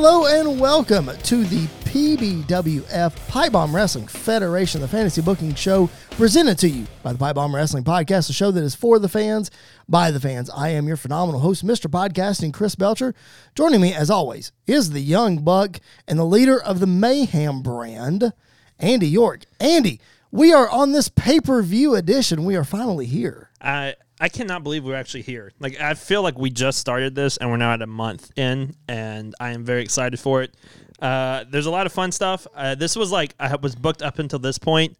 Hello and welcome to the PBWF Pipe Bomb Wrestling Federation, the fantasy booking show presented to you by the Pipe Bomb Wrestling Podcast, a show that is for the fans, by the fans. I am your phenomenal host, Mr. Podcasting, Chris Belcher. Joining me, as always, is the young buck and the leader of the Mayhem brand, Andy York. Andy, we are on this pay per view edition. We are finally here. I I cannot believe we're actually here. Like I feel like we just started this and we're now at a month in, and I am very excited for it. Uh, there's a lot of fun stuff. Uh, this was like I was booked up until this point,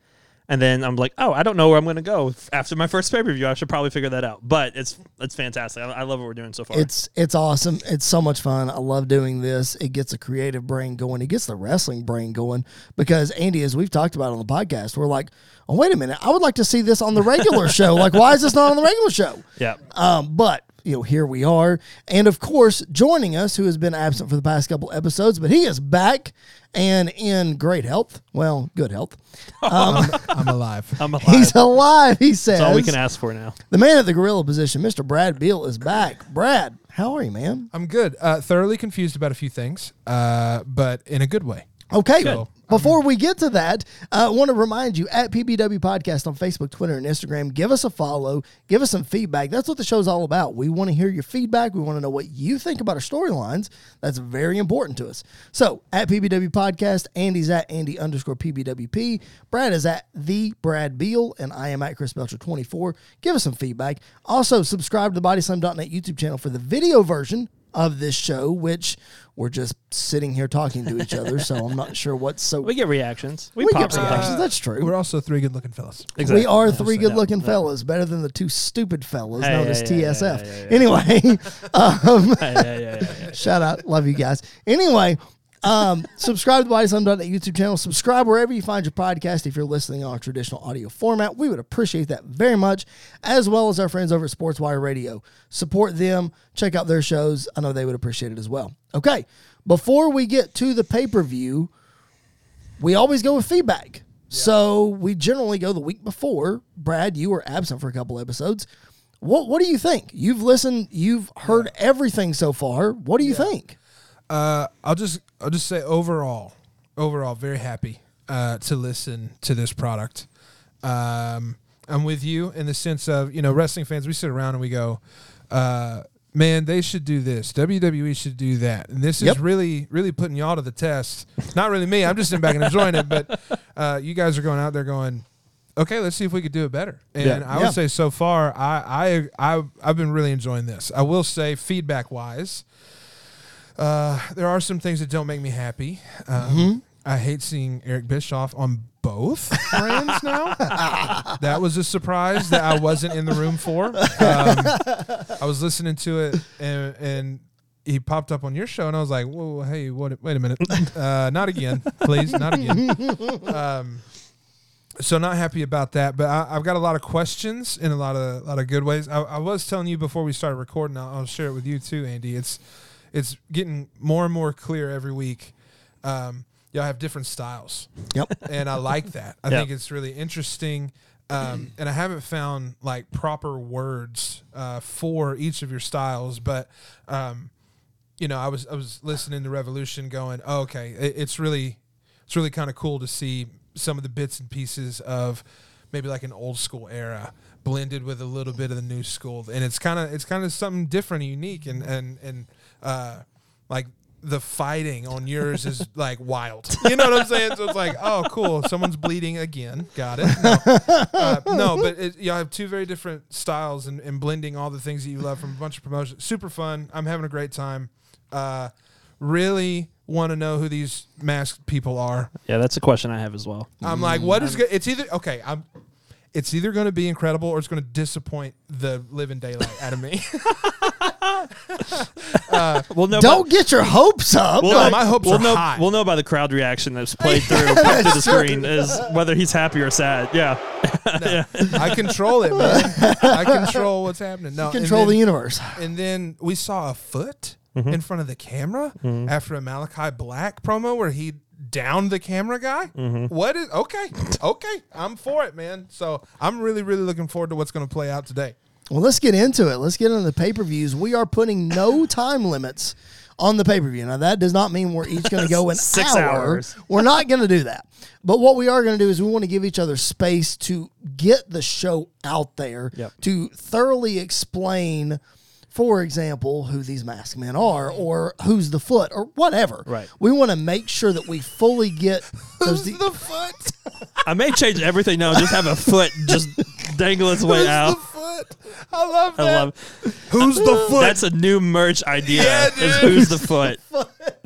and then I'm like, oh, I don't know where I'm going to go after my first pay per view. I should probably figure that out. But it's it's fantastic. I, I, love what we're doing so far. It's it's awesome. It's so much fun. I love doing this. It gets a creative brain going. It gets the wrestling brain going. Because Andy, as we've talked about on the podcast, we're like, oh wait a minute, I would like to see this on the regular show. Like, why is this not on the regular show? Yeah. Um, but you know, here we are. And of course, joining us, who has been absent for the past couple episodes, but he is back and in great health. Well, good health. Um, I'm alive. I'm alive. He's alive, he says. That's all we can ask for now. The man at the gorilla position, Mr. Brad Beal, is back. Brad, how are you, man? I'm good. Uh, thoroughly confused about a few things, uh, but in a good way. Okay. Good. Before we get to that, I uh, want to remind you at PBW Podcast on Facebook, Twitter, and Instagram. Give us a follow. Give us some feedback. That's what the show's all about. We want to hear your feedback. We want to know what you think about our storylines. That's very important to us. So at PBW Podcast, Andy's at Andy underscore PBWP. Brad is at the Brad Beal, and I am at Chris Belcher 24. Give us some feedback. Also, subscribe to the BodySlam.net YouTube channel for the video version of this show, which we're just sitting here talking to each other. So I'm not sure what's so. We get reactions. We, we pop get sometimes. reactions. That's true. We're also three good looking fellas. Exactly. We are three good looking fellas, better than the two stupid fellas hey, known yeah, as TSF. Anyway, um, hey, shout out. Love you guys. Anyway, um, subscribe to the BodySlam.net YouTube channel. Subscribe wherever you find your podcast if you're listening on a traditional audio format. We would appreciate that very much, as well as our friends over at SportsWire Radio. Support them. Check out their shows. I know they would appreciate it as well. Okay, before we get to the pay per view, we always go with feedback. Yeah. So we generally go the week before. Brad, you were absent for a couple episodes. What What do you think? You've listened. You've heard yeah. everything so far. What do you yeah. think? Uh, I'll just I'll just say overall, overall, very happy uh, to listen to this product. Um, I'm with you in the sense of you know wrestling fans. We sit around and we go, uh, man, they should do this. WWE should do that. And this yep. is really really putting y'all to the test. Not really me. I'm just sitting back and enjoying it. But uh, you guys are going out there going. Okay, let's see if we could do it better. And yeah. I would yeah. say so far, I, I I I've been really enjoying this. I will say, feedback wise, uh, there are some things that don't make me happy. Um, mm-hmm. I hate seeing Eric Bischoff on both brands now. that was a surprise that I wasn't in the room for. Um, I was listening to it and, and he popped up on your show, and I was like, "Whoa, hey, what? Wait a minute, uh, not again, please, not again." Um, so not happy about that, but I, have got a lot of questions in a lot of a lot of good ways. I, I was telling you before we started recording. I'll, I'll share it with you too, Andy. It's it's getting more and more clear every week. Um, y'all have different styles. Yep. And I like that. I yep. think it's really interesting. Um, and I haven't found like proper words uh, for each of your styles, but um, you know, I was I was listening to Revolution, going, oh, okay, it, it's really it's really kind of cool to see some of the bits and pieces of maybe like an old school era blended with a little bit of the new school, and it's kind of it's kind of something different and unique, and and and uh, like the fighting on yours is like wild. You know what I'm saying? So it's like, oh, cool. Someone's bleeding again. Got it. No, uh, no but it, you have two very different styles and, and, blending all the things that you love from a bunch of promotions. Super fun. I'm having a great time. Uh, really want to know who these masked people are. Yeah, that's a question I have as well. I'm like, what is good? It's either okay. I'm. It's either going to be incredible or it's going to disappoint the living daylight out of me. uh, we'll know Don't by, get your hopes up. We'll know, my hopes we'll are know, high. We'll know by the crowd reaction that's played through, through the screen is whether he's happy or sad. Yeah. No, yeah. I control it, man. I control what's happening. No, you control then, the universe. And then we saw a foot mm-hmm. in front of the camera mm-hmm. after a Malachi Black promo where he downed the camera guy. Mm-hmm. What is okay? Okay, I'm for it, man. So I'm really, really looking forward to what's going to play out today. Well, let's get into it. Let's get into the pay per views. We are putting no time limits on the pay per view. Now, that does not mean we're each going to go an Six hour. hours. We're not going to do that. But what we are going to do is we want to give each other space to get the show out there, Yep. to thoroughly explain, for example, who these masked men are or who's the foot or whatever. Right. We want to make sure that we fully get those. Who's the foot? I may change everything now. Just have a foot just dangle its way Who's out. The foot? I love I that. love. Who's the foot? That's a new merch idea. Yeah, is who's the foot?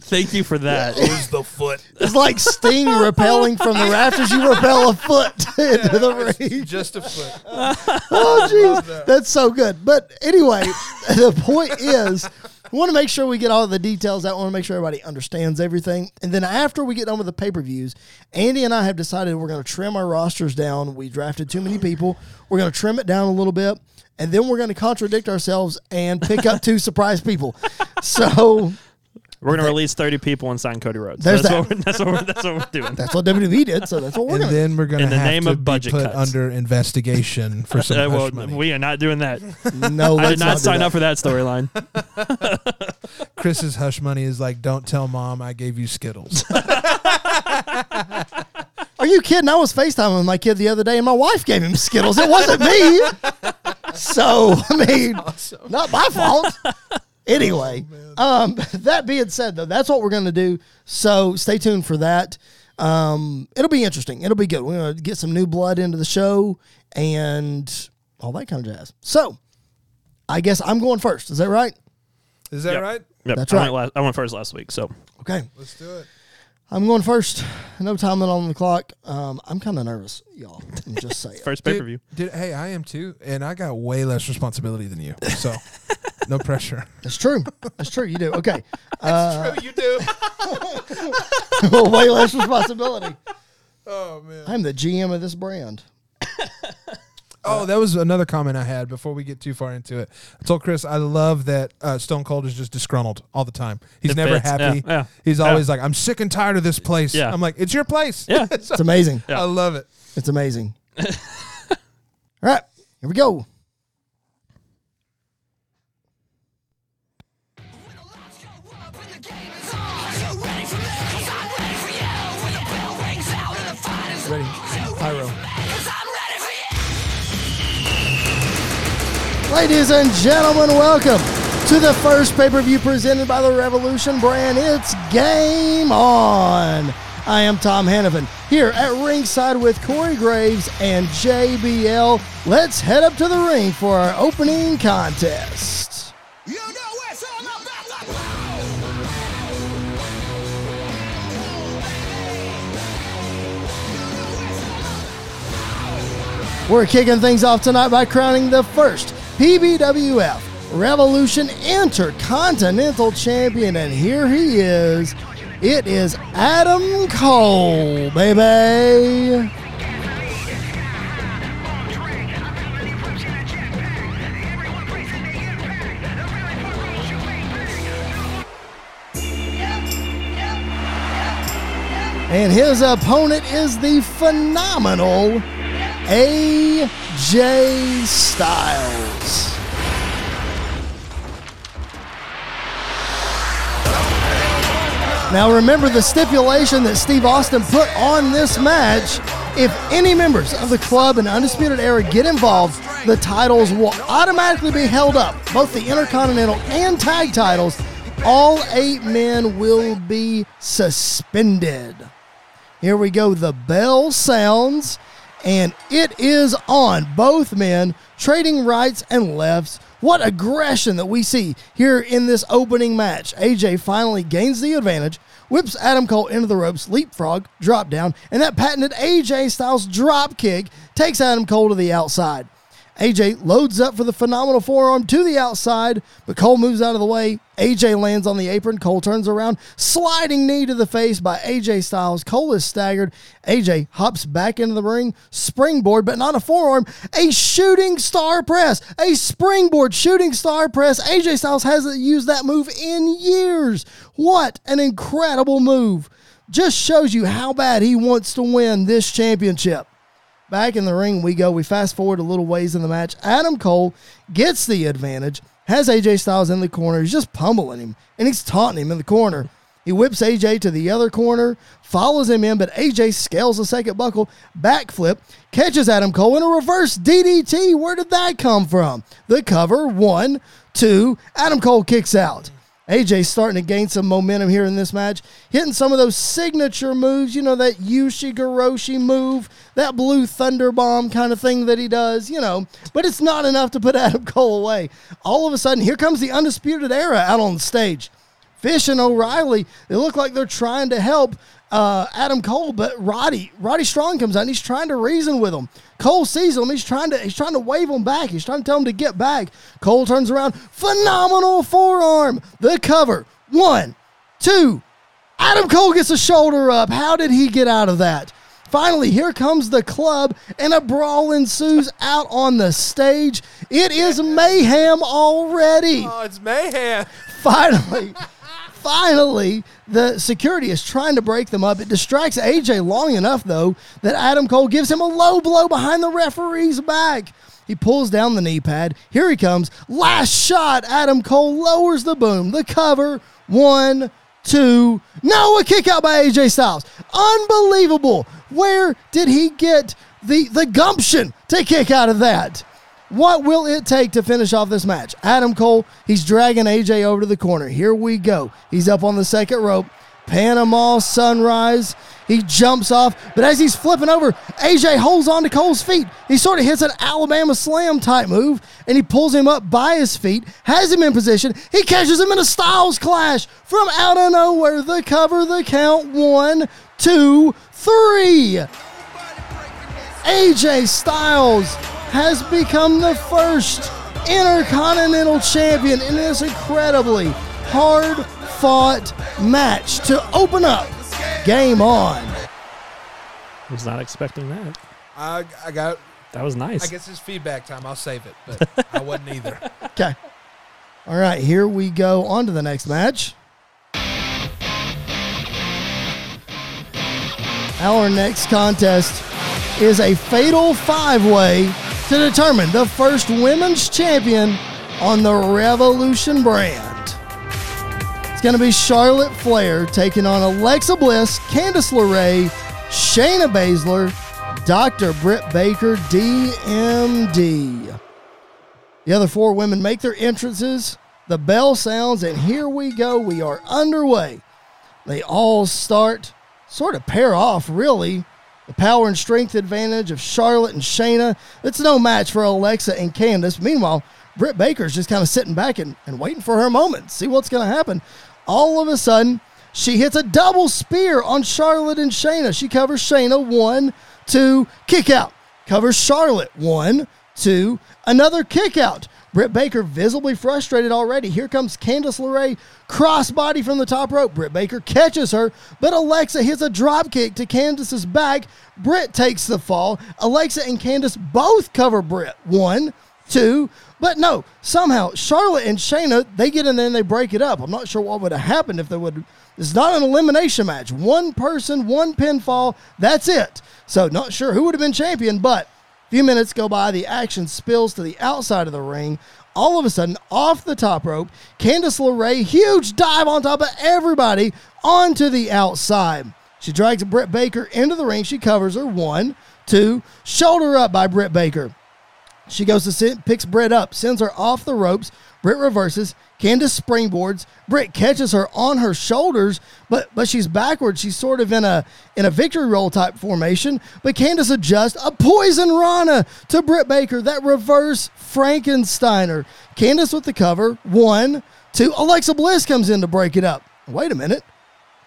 Thank you for that. Who's the foot? It's like Sting repelling from the rafters. You repel a foot into the ring. Just a foot. Oh, jeez. That's so good. But anyway, the point is, we want to make sure we get all the details out. We want to make sure everybody understands everything. And then after we get done with the pay per views, Andy and I have decided we're going to trim our rosters down. We drafted too many people. We're going to trim it down a little bit. And then we're going to contradict ourselves and pick up two surprise people. So We're gonna release thirty people and sign Cody Rhodes. There's that's, that. what we're, that's what we're that's what we're doing. that's what WWE did. So that's what we're And going to then we're gonna In the have name to of budget be put cuts. under investigation for some Uh, well, hush money. we are not doing that. No, I did not do sign that. up for that storyline. Chris's hush money is like, don't tell mom I gave you Skittles. Are you kidding? I was FaceTiming with my kid the other day, and my wife gave him Skittles. It wasn't me. so I mean, not my fault. Anyway, um, that being said, though, that's what we're going to do. So stay tuned for that. Um, it'll be interesting. It'll be good. We're going to get some new blood into the show and all that kind of jazz. So I guess I'm going first. Is that right? Is that Yep. right? Yep, That's I right. Went last, I went first last week, so Okay. Let's do it. I'm going first. No time limit on the clock. Um, I'm kind of nervous, y'all. I'm just saying. first pay per view. Did, did hey, I am too, and I got way less responsibility than you, so no pressure. That's true. That's true. You do. Okay. Uh, you do. way less responsibility. Oh man. I'm the GM of this brand. Oh, that was another comment I had before we get too far into it. I told Chris I love that uh, Stone Cold is just disgruntled all the time. He's It never fits. happy. Yeah, yeah. He's Yeah. always like, I'm sick and tired of this place. Yeah. I'm like, it's your place. Yeah. It's amazing. Yeah. I love it. It's amazing. All right. Here we go. Ladies and gentlemen, welcome to the first pay per view presented by the Revolution brand. It's Game On. I am Tom Hannifan here at ringside with Corey Graves and JBL. Let's head up to the ring for our opening contest. You know it's all about the. We're kicking things off tonight by crowning the first PBWF Revolution Intercontinental Champion, and here he is. It is Adam Cole, baby. And his opponent is the phenomenal AJ Styles. Now remember the stipulation that Steve Austin put on this match. If any members of the club and Undisputed Era get involved, the titles will automatically be held up. Both the Intercontinental and Tag titles. All eight men will be suspended. Here we go. The bell sounds, and it is on. Both men trading rights and lefts. What aggression that we see here in this opening match. AJ finally gains the advantage, whips Adam Cole into the ropes, leapfrog, drop down, and that patented AJ Styles drop kick takes Adam Cole to the outside. AJ loads up for the phenomenal forearm to the outside, but Cole moves out of the way. AJ lands on the apron. Cole turns around, sliding knee to the face by AJ Styles. Cole is staggered. AJ hops back into the ring, springboard, but not a forearm, a shooting star press, a springboard shooting star press. AJ Styles hasn't used that move in years. What an incredible move! Just shows you how bad he wants to win this championship. Back in the ring we go. We fast forward a little ways in the match. Adam Cole gets the advantage. has AJ Styles in the corner. He's just pummeling him and he's taunting him in the corner. He whips AJ to the other corner, follows him in, but AJ scales the second buckle, backflip, catches Adam Cole in a reverse DDT. Where did that come from? The cover, one, two. Adam Cole kicks out. AJ's starting to gain some momentum here in this match, hitting some of those signature moves, you know, that Yushi move, that blue thunder bomb kind of thing that he does, you know, but it's not enough to put Adam Cole away. All of a sudden, here comes the Undisputed Era out on the stage. Fish and O'Reilly, they look like they're trying to help uh, Adam Cole, but Roddy, Roddy Strong comes out and he's trying to reason with him. Cole sees him, he's trying to he's trying to wave him back. He's trying to tell him to get back. Cole turns around, phenomenal forearm. The cover. One, two. Adam Cole gets a shoulder up. How did he get out of that? Finally, here comes the club, and a brawl ensues out on the stage. It is mayhem already. Oh, it's mayhem. Finally, finally, the security is trying to break them up. It distracts AJ long enough, though, that Adam Cole gives him a low blow behind the referee's back. He pulls down the knee pad. Here he comes. Last shot. Adam Cole lowers the boom. The cover. One, two. No, a kick out by AJ Styles. Unbelievable. Where did he get the, the gumption to kick out of that? What will it take to finish off this match? Adam Cole, he's dragging AJ over to the corner. Here we go. He's up on the second rope. Panama Sunrise. He jumps off, but as he's flipping over, AJ holds on to Cole's feet. He sort of hits an Alabama slam type move, and he pulls him up by his feet, has him in position. He catches him in a Styles clash from out of nowhere. The cover, the count one, two, three. AJ Styles has become the first Intercontinental Champion in this incredibly hard fought match to open up Game On. Was not expecting that. I, I got. That was nice. I guess it's feedback time. I'll save it, but I wasn't either. Okay. All right, here we go on to the next match. Our next contest is a fatal five way to determine the first women's champion on the Revolution brand. It's going to be Charlotte Flair taking on Alexa Bliss, Candice LeRae, Shayna Baszler, Dr. Britt Baker, DMD. The other four women make their entrances. The bell sounds, and here we go. We are underway. They all start, sort of pair off, really. The power and strength advantage of Charlotte and Shayna. It's no match for Alexa and Candice. Meanwhile, Britt Baker's just kind of sitting back and, and waiting for her moment. See what's going to happen. All of a sudden, she hits a double spear on Charlotte and Shayna. She covers Shayna. One, two, kick out. Covers Charlotte. One, two, another kickout. Britt Baker visibly frustrated already. Here comes Candice LeRae, crossbody from the top rope. Britt Baker catches her, but Alexa hits a drop kick to Candice's back. Britt takes the fall. Alexa and Candice both cover Britt. One, two, but no, somehow Charlotte and Shayna, they get in there and they break it up. I'm not sure what would have happened if they would. It's not an elimination match. One person, one pinfall, that's it. So not sure who would have been champion, but few minutes go by, the action spills to the outside of the ring. All of a sudden, off the top rope, Candice LeRae, huge dive on top of everybody onto the outside. She drags Britt Baker into the ring. She covers her. One, two, shoulder up by Britt Baker. She goes to sit, picks Britt up, sends her off the ropes. Britt reverses. Candice springboards. Britt catches her on her shoulders, but but she's backwards. She's sort of in a in a victory roll type formation. But Candice adjusts a poison Rana to Britt Baker. That reverse Frankensteiner. Candice with the cover. One, two. Alexa Bliss comes in to break it up. Wait a minute.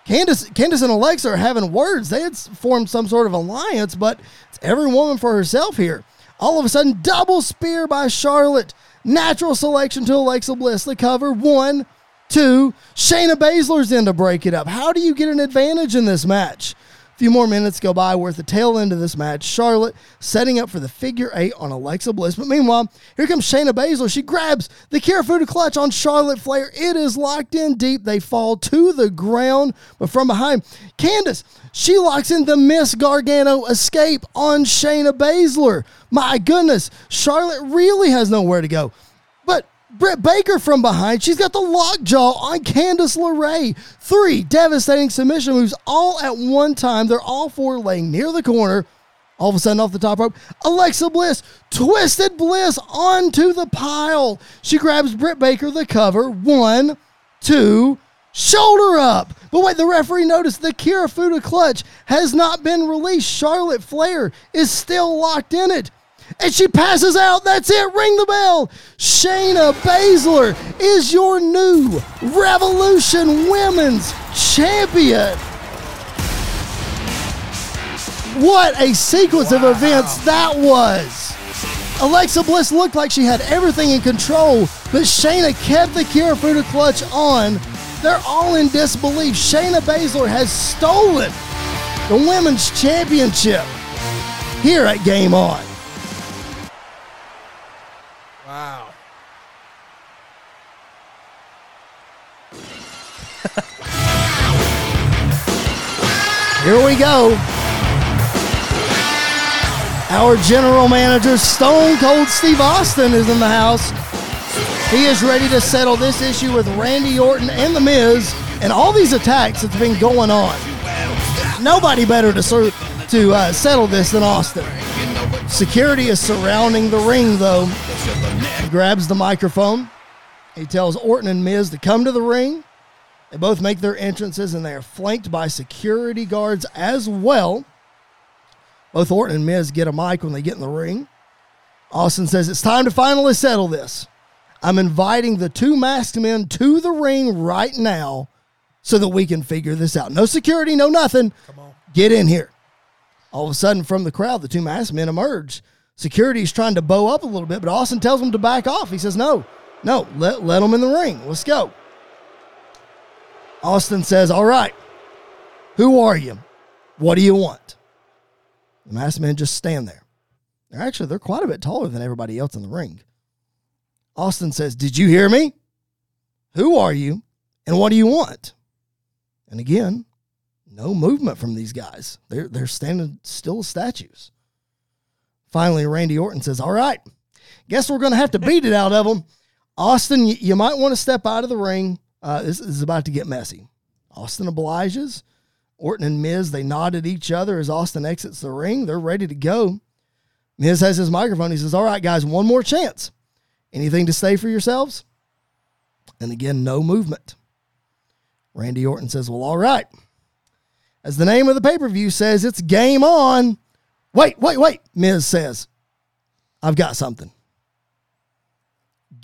Candice, Candice and Alexa are having words. They had formed some sort of alliance, but it's every woman for herself here. All of a sudden, double spear by Charlotte. Natural selection to Alexa Bliss. The cover. One, two. Shayna Baszler's in to break it up. How do you get an advantage in this match? Few more minutes go by. We're at the tail end of this match. Charlotte setting up for the figure eight on Alexa Bliss. But meanwhile, here comes Shayna Baszler. She grabs the Kirifuda clutch on Charlotte Flair. It is locked in deep. They fall to the ground, but from behind, Candice, she locks in the Miss Gargano escape on Shayna Baszler. My goodness, Charlotte really has nowhere to go. Britt Baker from behind. She's got the lockjaw on Candice LeRae. Three devastating submission moves all at one time. They're all four laying near the corner. All of a sudden, off the top rope, Alexa Bliss, twisted Bliss onto the pile. She grabs Britt Baker the cover. One, two, shoulder up. But wait, the referee noticed the Kirifuda clutch has not been released. Charlotte Flair is still locked in it. And she passes out. That's it. Ring the bell. Shayna Baszler is your new Revolution Women's Champion. What a sequence of events that was. Alexa Bliss looked like she had everything in control, but Shayna kept the Kirifuda clutch on. They're all in disbelief. Shayna Baszler has stolen the women's championship here at Game On. Here we go. Our general manager, Stone Cold Steve Austin, is in the house. He is ready to settle this issue with Randy Orton and The Miz and all these attacks that's been going on. Nobody better to, ser- to uh, settle this than Austin. Security is surrounding the ring, though. He grabs the microphone. He tells Orton and Miz to come to the ring. They both make their entrances and they are flanked by security guards as well. Both Orton and Miz get a mic when they get in the ring. Austin says, It's time to finally settle this. I'm inviting the two masked men to the ring right now so that we can figure this out. No security, no nothing. Come on. Get in here. All of a sudden, from the crowd, the two masked men emerge. Security is trying to bow up a little bit, but Austin tells them to back off. He says, No, no, let, let them in the ring. Let's go. Austin says, All right, who are you? What do you want? The masked men just stand there. They're actually they're quite a bit taller than everybody else in the ring. Austin says, Did you hear me? Who are you? And what do you want? And again, no movement from these guys. They're they're standing still as statues. Finally, Randy Orton says, All right, guess we're gonna have to beat it out of them. Austin, you, you might want to step out of the ring. Uh, this is about to get messy. Austin obliges. Orton and Miz, they nod at each other as Austin exits the ring. They're ready to go. Miz has his microphone. He says, All right, guys, one more chance. Anything to say for yourselves? And again, no movement. Randy Orton says, Well, all right. As the name of the pay per view says, it's game on. Wait, wait, wait. Miz says, I've got something.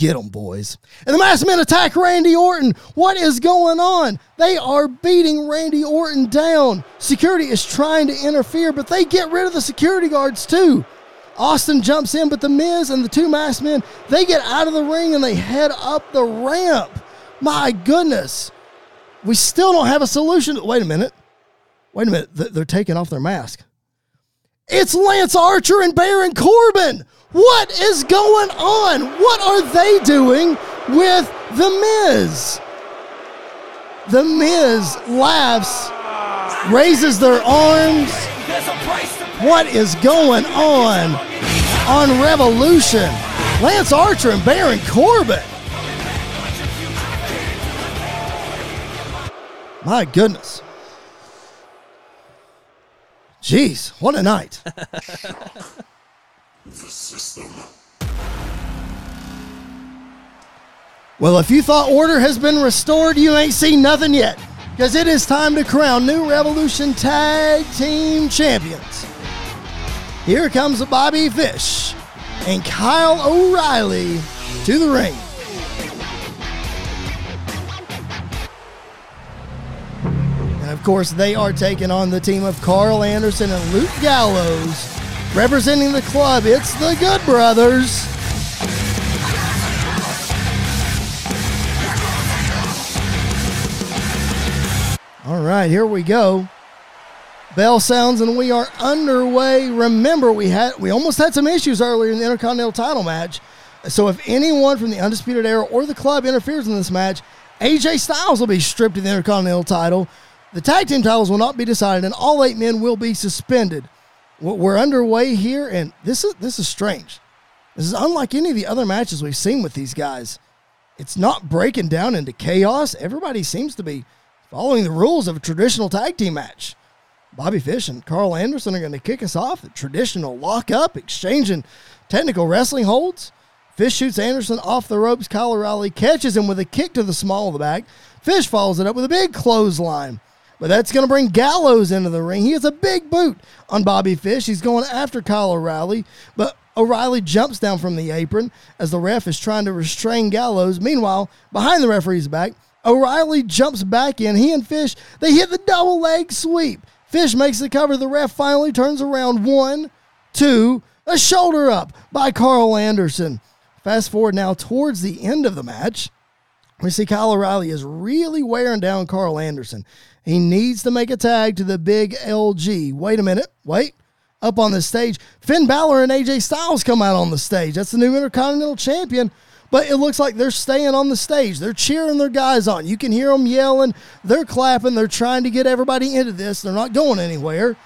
Get them, boys. And the masked men attack Randy Orton. What is going on? They are beating Randy Orton down. Security is trying to interfere, but they get rid of the security guards too. Austin jumps in, but the Miz and the two masked men, they get out of the ring and they head up the ramp. My goodness. We still don't have a solution. Wait a minute. Wait a minute. They're taking off their mask. It's Lance Archer and Baron Corbin. What is going on? What are they doing with The Miz? The Miz laughs, raises their arms. What is going on on Revolution? Lance Archer and Baron Corbin. My goodness. Jeez, what a night. well, if you thought order has been restored, you ain't seen nothing yet. Because it is time to crown new Revolution Tag Team Champions. Here comes Bobby Fish and Kyle O'Reilly to the ring. And of course, they are taking on the team of Karl Anderson and Luke Gallows. Representing the club, it's the Good Brothers. All right, here we go. Bell sounds and we are underway. Remember, we had we almost had some issues earlier in the Intercontinental title match. So if anyone from the Undisputed Era or the club interferes in this match, AJ Styles will be stripped of the Intercontinental title. The tag team titles will not be decided, and all eight men will be suspended. We're underway here, and this is this is strange. This is unlike any of the other matches we've seen with these guys. it's not breaking down into chaos. Everybody seems to be following the rules of a traditional tag team match. Bobby Fish and Karl Anderson are going to kick us off. The traditional lockup, exchanging technical wrestling holds. Fish shoots Anderson off the ropes. Kyle O'Reilly catches him with a kick to the small of the back. Fish follows it up with a big clothesline. But that's going to bring Gallows into the ring. He has a big boot on Bobby Fish. He's going after Kyle O'Reilly, but O'Reilly jumps down from the apron as the ref is trying to restrain Gallows. Meanwhile, behind the referee's back, O'Reilly jumps back in. He and Fish, they hit the double leg sweep. Fish makes the cover. The ref finally turns around. One, two, a shoulder up by Karl Anderson. Fast forward now towards the end of the match. We see Kyle O'Reilly is really wearing down Karl Anderson. He needs to make a tag to the big LG. Wait a minute. Wait. Up on the stage, Finn Balor and AJ Styles come out on the stage. That's the new Intercontinental Champion. But it looks like they're staying on the stage. They're cheering their guys on. You can hear them yelling. They're clapping. They're trying to get everybody into this. They're not going anywhere.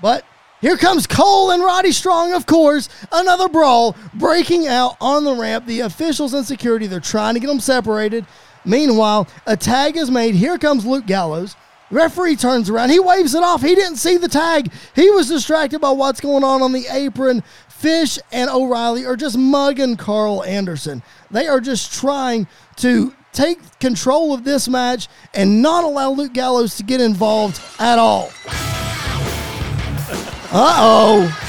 But here comes Cole and Roddy Strong, of course. Another brawl breaking out on the ramp. The officials and security, they're trying to get them separated. Meanwhile, a tag is made. Here comes Luke Gallows. Referee turns around. He waves it off. He didn't see the tag. He was distracted by what's going on on the apron. Fish and O'Reilly are just mugging Karl Anderson. They are just trying to take control of this match and not allow Luke Gallows to get involved at all. Uh oh.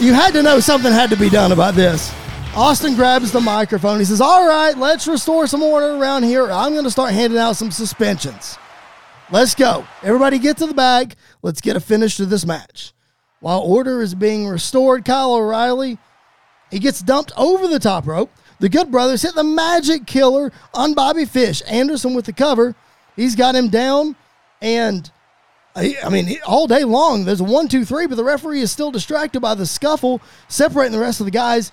You had to know something had to be done about this. Austin grabs the microphone. He says, All right, let's restore some order around here. I'm going to start handing out some suspensions. Let's go. Everybody get to the bag. Let's get a finish to this match. While order is being restored, Kyle O'Reilly, he gets dumped over the top rope. The Good Brothers hit the magic killer on Bobby Fish. Anderson with the cover. He's got him down. And I mean, all day long, there's a one, two, three, but the referee is still distracted by the scuffle, separating the rest of the guys.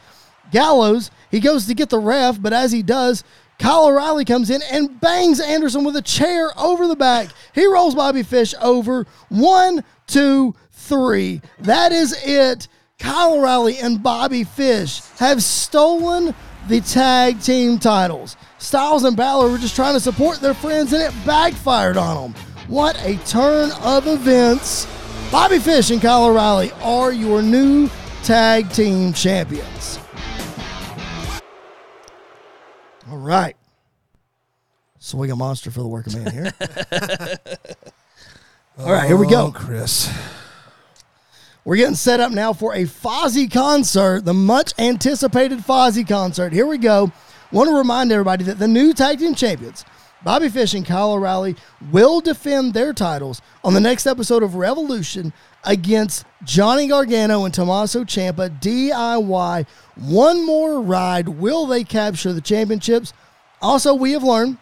Gallows, he goes to get the ref, but as he does, Kyle O'Reilly comes in and bangs Anderson with a chair over the back. He rolls Bobby Fish over. One, two, three. That is it. Kyle O'Reilly and Bobby Fish have stolen the tag team titles. Styles and Balor were just trying to support their friends, and it backfired on them. What a turn of events. Bobby Fish and Kyle O'Reilly are your new tag team champions. All right. Swing a monster for the working man here. All right, here we Oh, go. Chris. We're getting set up now for a Fozzy concert, the much anticipated Fozzy concert. Here we go. Want to remind everybody that the new tag team champions, Bobby Fish and Kyle O'Reilly, will defend their titles on the next episode of Revolution against Johnny Gargano and Tommaso Ciampa DIY. One more ride. Will they capture the championships? Also, we have learned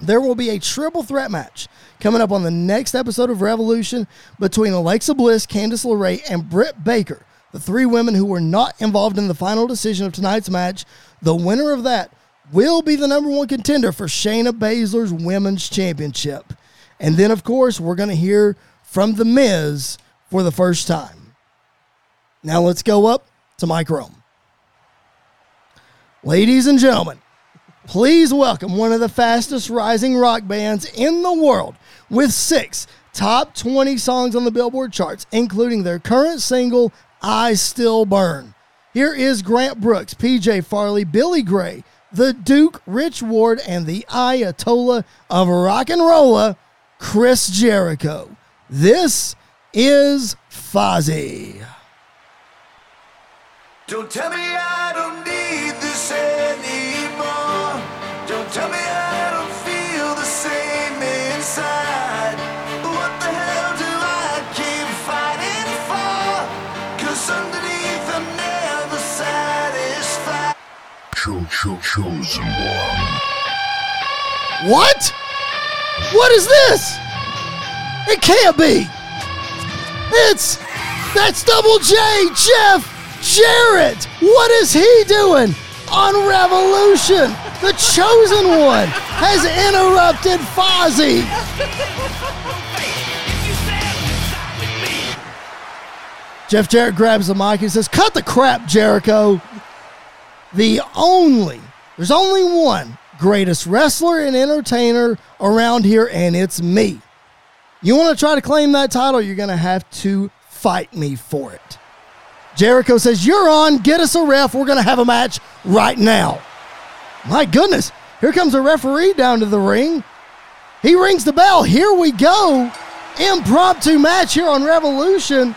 there will be a triple threat match coming up on the next episode of Revolution between Alexa Bliss, Candice LeRae, and Britt Baker, the three women who were not involved in the final decision of tonight's match. The winner of that will be the number one contender for Shayna Baszler's Women's Championship. And then, of course, we're going to hear from The Miz for the first time. Now let's go up to Mike Rome. Ladies and gentlemen, Please welcome one of the fastest rising rock bands in the world with six top 20 songs on the Billboard charts, including their current single, I Still Burn. Here is Grant Brooks, PJ Farley, Billy Grey, the Duke, Rich Ward, and the Ayatollah of rock and rolla, Chris Jericho. This is Fozzy. Don't tell me I don't need chosen one. What? What is this? It can't be. It's that's Double J, Jeff Jarrett. What is he doing on Revolution? The chosen one has interrupted Fozzy. Jeff Jarrett grabs the mic and says, Cut the crap, Jericho. The only There's only one greatest wrestler and entertainer around here, and it's me. You want to try to claim that title, you're going to have to fight me for it. Jericho says, You're on, get us a ref. We're going to have a match right now. My goodness, here comes a referee down to the ring. He rings the bell. Here we go. Impromptu match here on Revolution.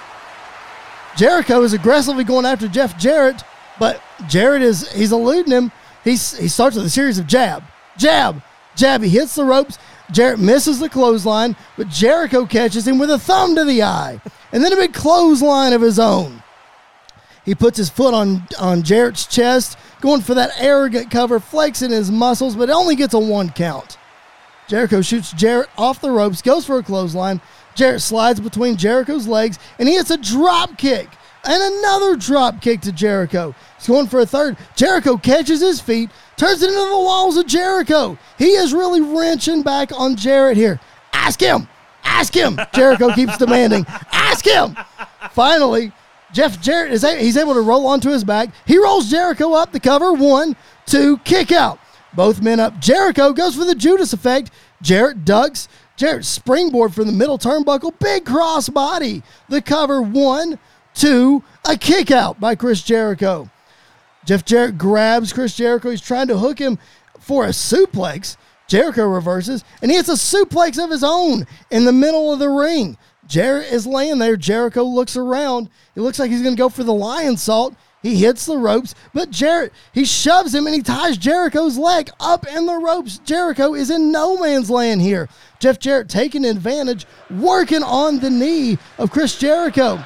Jericho is aggressively going after Jeff Jarrett, but Jarrett is he's eluding him. He's, he starts with a series of jab, jab, jab. He hits the ropes. Jarrett misses the clothesline, but Jericho catches him with a thumb to the eye, and then a big clothesline of his own. He puts his foot on, on Jarrett's chest, going for that arrogant cover, flexing his muscles, but only gets a one count. Jericho shoots Jarrett off the ropes, goes for a clothesline. Jarrett slides between Jericho's legs, and he hits a drop kick and another drop kick to Jericho. He's going for a third. Jericho catches his feet, turns it into the walls of Jericho. He is really wrenching back on Jarrett here. Ask him. Ask him. Jericho keeps demanding. Ask him. Finally, Jeff Jarrett is a- he's able to roll onto his back. He rolls Jericho up the cover. One, two, kick out. Both men up. Jericho goes for the Judas effect. Jarrett ducks. Jarrett springboard from the middle turnbuckle. Big cross body. The cover. One, two, a kick out by Chris Jericho. Jeff Jarrett grabs Chris Jericho. He's trying to hook him for a suplex. Jericho reverses, and he hits a suplex of his own in the middle of the ring. Jarrett is laying there. Jericho looks around. It looks like he's going to go for the Lionsault. He hits the ropes, but Jarrett, he shoves him and he ties Jericho's leg up in the ropes. Jericho is in no man's land here. Jeff Jarrett taking advantage, working on the knee of Chris Jericho.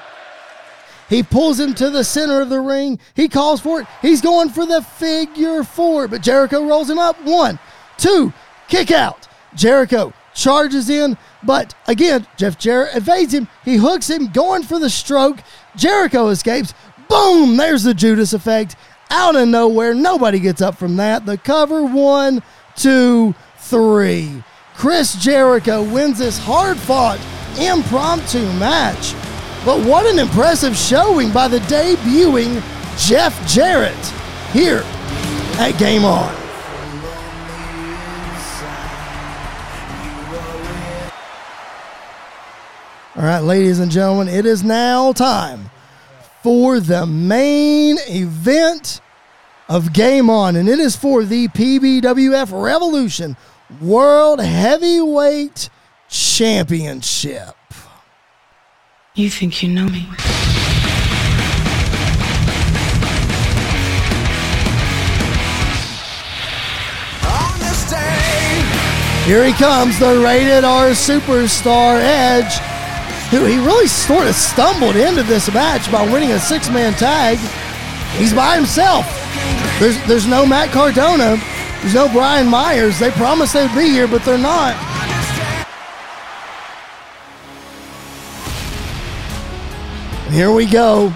He pulls him to the center of the ring. He calls for it. He's going for the figure four, but Jericho rolls him up. One, two, kick out. Jericho charges in, but again, Jeff Jarrett evades him. He hooks him, going for the stroke. Jericho escapes. Boom! There's the Judas effect. Out of nowhere. Nobody gets up from that. The cover one, two, three. Chris Jericho wins this hard fought impromptu match. But what an impressive showing by the debuting Jeff Jarrett here at Game On. All right, ladies and gentlemen, it is now time for the main event of Game On, and it is for the PBWF Revolution World Heavyweight Championship. You think you know me? Here he comes, the rated R superstar Edge, who he really sort of stumbled into this match by winning a six man tag. He's by himself. There's, there's no Matt Cardona, there's no Brian Myers. They promised they'd be here, but they're not. Here we go.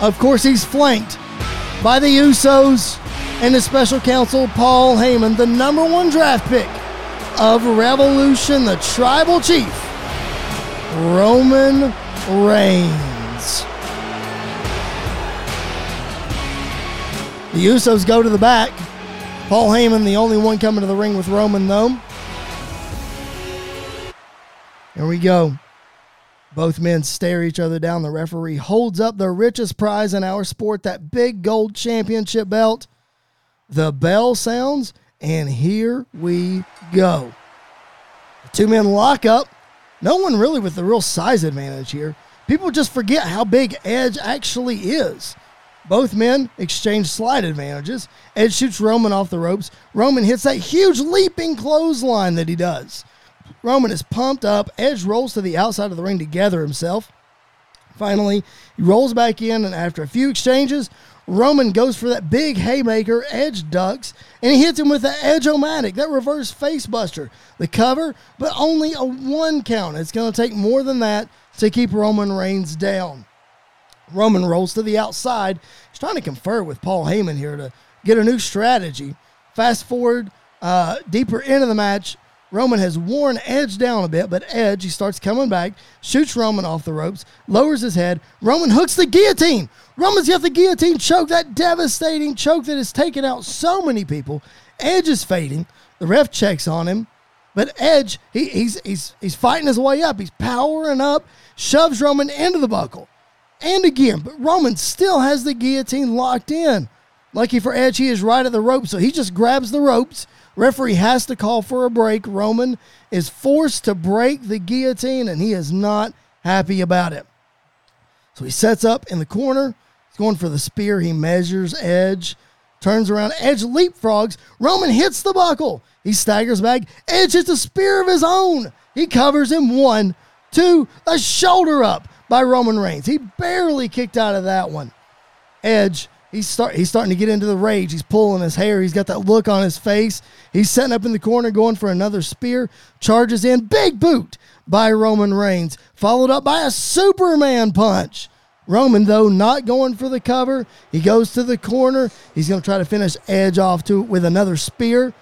Of course, he's flanked by the Usos and his special counsel, Paul Heyman, the number one draft pick of Revolution, the tribal chief, Roman Reigns. The Usos go to the back. Paul Heyman, the only one coming to the ring with Roman, though. Here we go. Both men stare each other down. The referee holds up the richest prize in our sport, that big gold championship belt. The bell sounds, and here we go. The two men lock up. No one really with the real size advantage here. People just forget how big Edge actually is. Both men exchange slight advantages. Edge shoots Roman off the ropes. Roman hits that huge leaping clothesline that he does. Roman is pumped up. Edge rolls to the outside of the ring to gather himself. Finally, he rolls back in, and after a few exchanges, Roman goes for that big haymaker. Edge ducks, and he hits him with the Edge-O-Matic, that reverse facebuster. The cover, but only a one count. It's going to take more than that to keep Roman Reigns down. Roman rolls to the outside. He's trying to confer with Paul Heyman here to get a new strategy. Fast forward uh, deeper into the match, Roman has worn Edge down a bit, but Edge, he starts coming back, shoots Roman off the ropes, lowers his head. Roman hooks the guillotine. Roman's got the guillotine choke, that devastating choke that has taken out so many people. Edge is fading. The ref checks on him. But Edge, he, he's, he's, he's fighting his way up. He's powering up, shoves Roman into the buckle. And again, but Roman still has the guillotine locked in. Lucky for Edge, he is right at the rope, so he just grabs the ropes. Referee has to call for a break. Roman is forced to break the guillotine, and he is not happy about it. So he sets up in the corner. He's going for the spear. He measures Edge, turns around. Edge leapfrogs. Roman hits the buckle. He staggers back. Edge hits a spear of his own. He covers him. One, two, a shoulder up by Roman Reigns. He barely kicked out of that one. Edge, he's start he's starting to get into the rage. He's pulling his hair. He's got that look on his face. He's setting up in the corner, going for another spear. Charges in, big boot by Roman Reigns, followed up by a Superman punch. Roman, though, not going for the cover. He goes to the corner. He's going to try to finish Edge off to with another spear.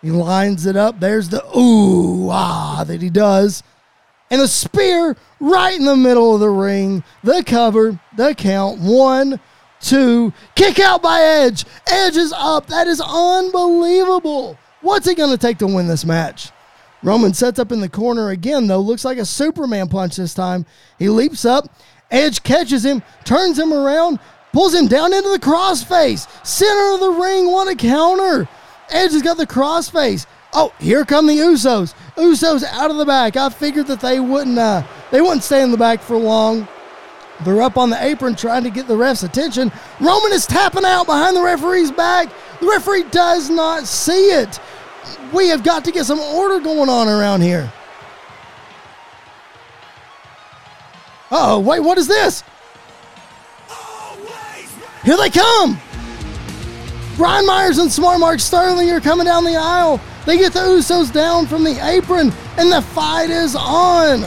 He lines it up. There's the ooh ah that he does. And a spear right in the middle of the ring. The cover, the count. One, two, kick out by Edge. Edge is up. That is unbelievable. What's it going to take to win this match? Roman sets up in the corner again, though. Looks like a Superman punch this time. He leaps up. Edge catches him, turns him around, pulls him down into the crossface. Center of the ring, what a counter. Edge has got the crossface. Oh, here come the Usos. Usos out of the back. I figured that they wouldn't uh, they wouldn't stay in the back for long. They're up on the apron trying to get the ref's attention. Roman is tapping out behind the referee's back. The referee does not see it. We have got to get some order going on around here. Oh, wait, what is this? Here they come. Brian Myers and Smart Mark Sterling are coming down the aisle. They get the Usos down from the apron, and the fight is on.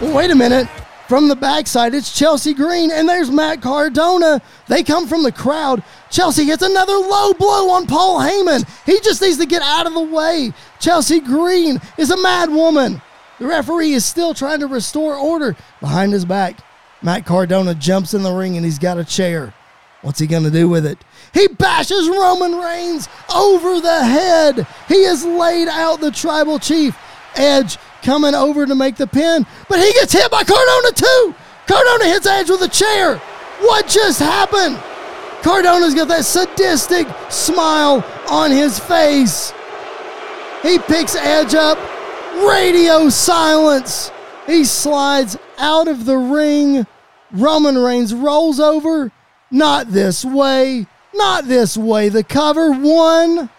Wait a minute. From the backside, it's Chelsea Green, and there's Matt Cardona. They come from the crowd. Chelsea gets another low blow on Paul Heyman. He just needs to get out of the way. Chelsea Green is a mad woman. The referee is still trying to restore order behind his back. Matt Cardona jumps in the ring and he's got a chair. What's he going to do with it? He bashes Roman Reigns over the head. He has laid out the tribal chief. Edge coming over to make the pin, but he gets hit by Cardona too. Cardona hits Edge with a chair. What just happened? Cardona's got that sadistic smile on his face. He picks Edge up. Radio silence. He slides out of the ring. Roman Reigns rolls over. Not this way. Not this way. The cover. One,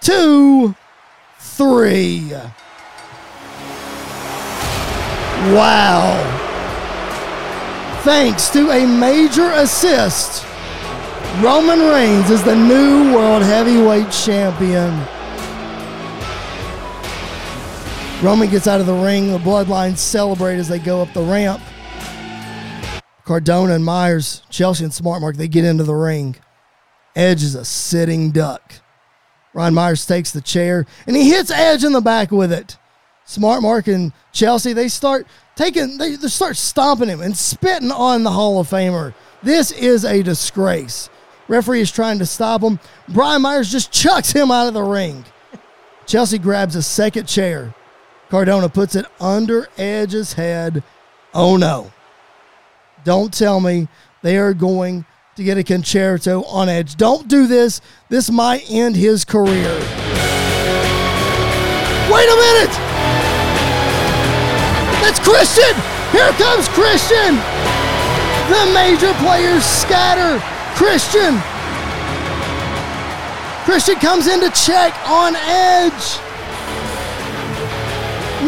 two, three. Wow. Thanks to a major assist, Roman Reigns is the new World Heavyweight Champion. Roman gets out of the ring. The bloodlines celebrate as they go up the ramp. Cardona and Myers, Chelsea and Smart Mark, they get into the ring. Edge is a sitting duck. Ron Myers takes the chair and he hits Edge in the back with it. Smart Mark and Chelsea, they start taking, they, they start stomping him and spitting on the Hall of Famer. This is a disgrace. Referee is trying to stop him. Brian Myers just chucks him out of the ring. Chelsea grabs a second chair. Cardona puts it under Edge's head. Oh no. Don't tell me they are going to get a con-chair-to on Edge. Don't do this. This might end his career. Wait a minute! That's Christian! Here comes Christian! The major players scatter. Christian! Christian comes in to check on Edge.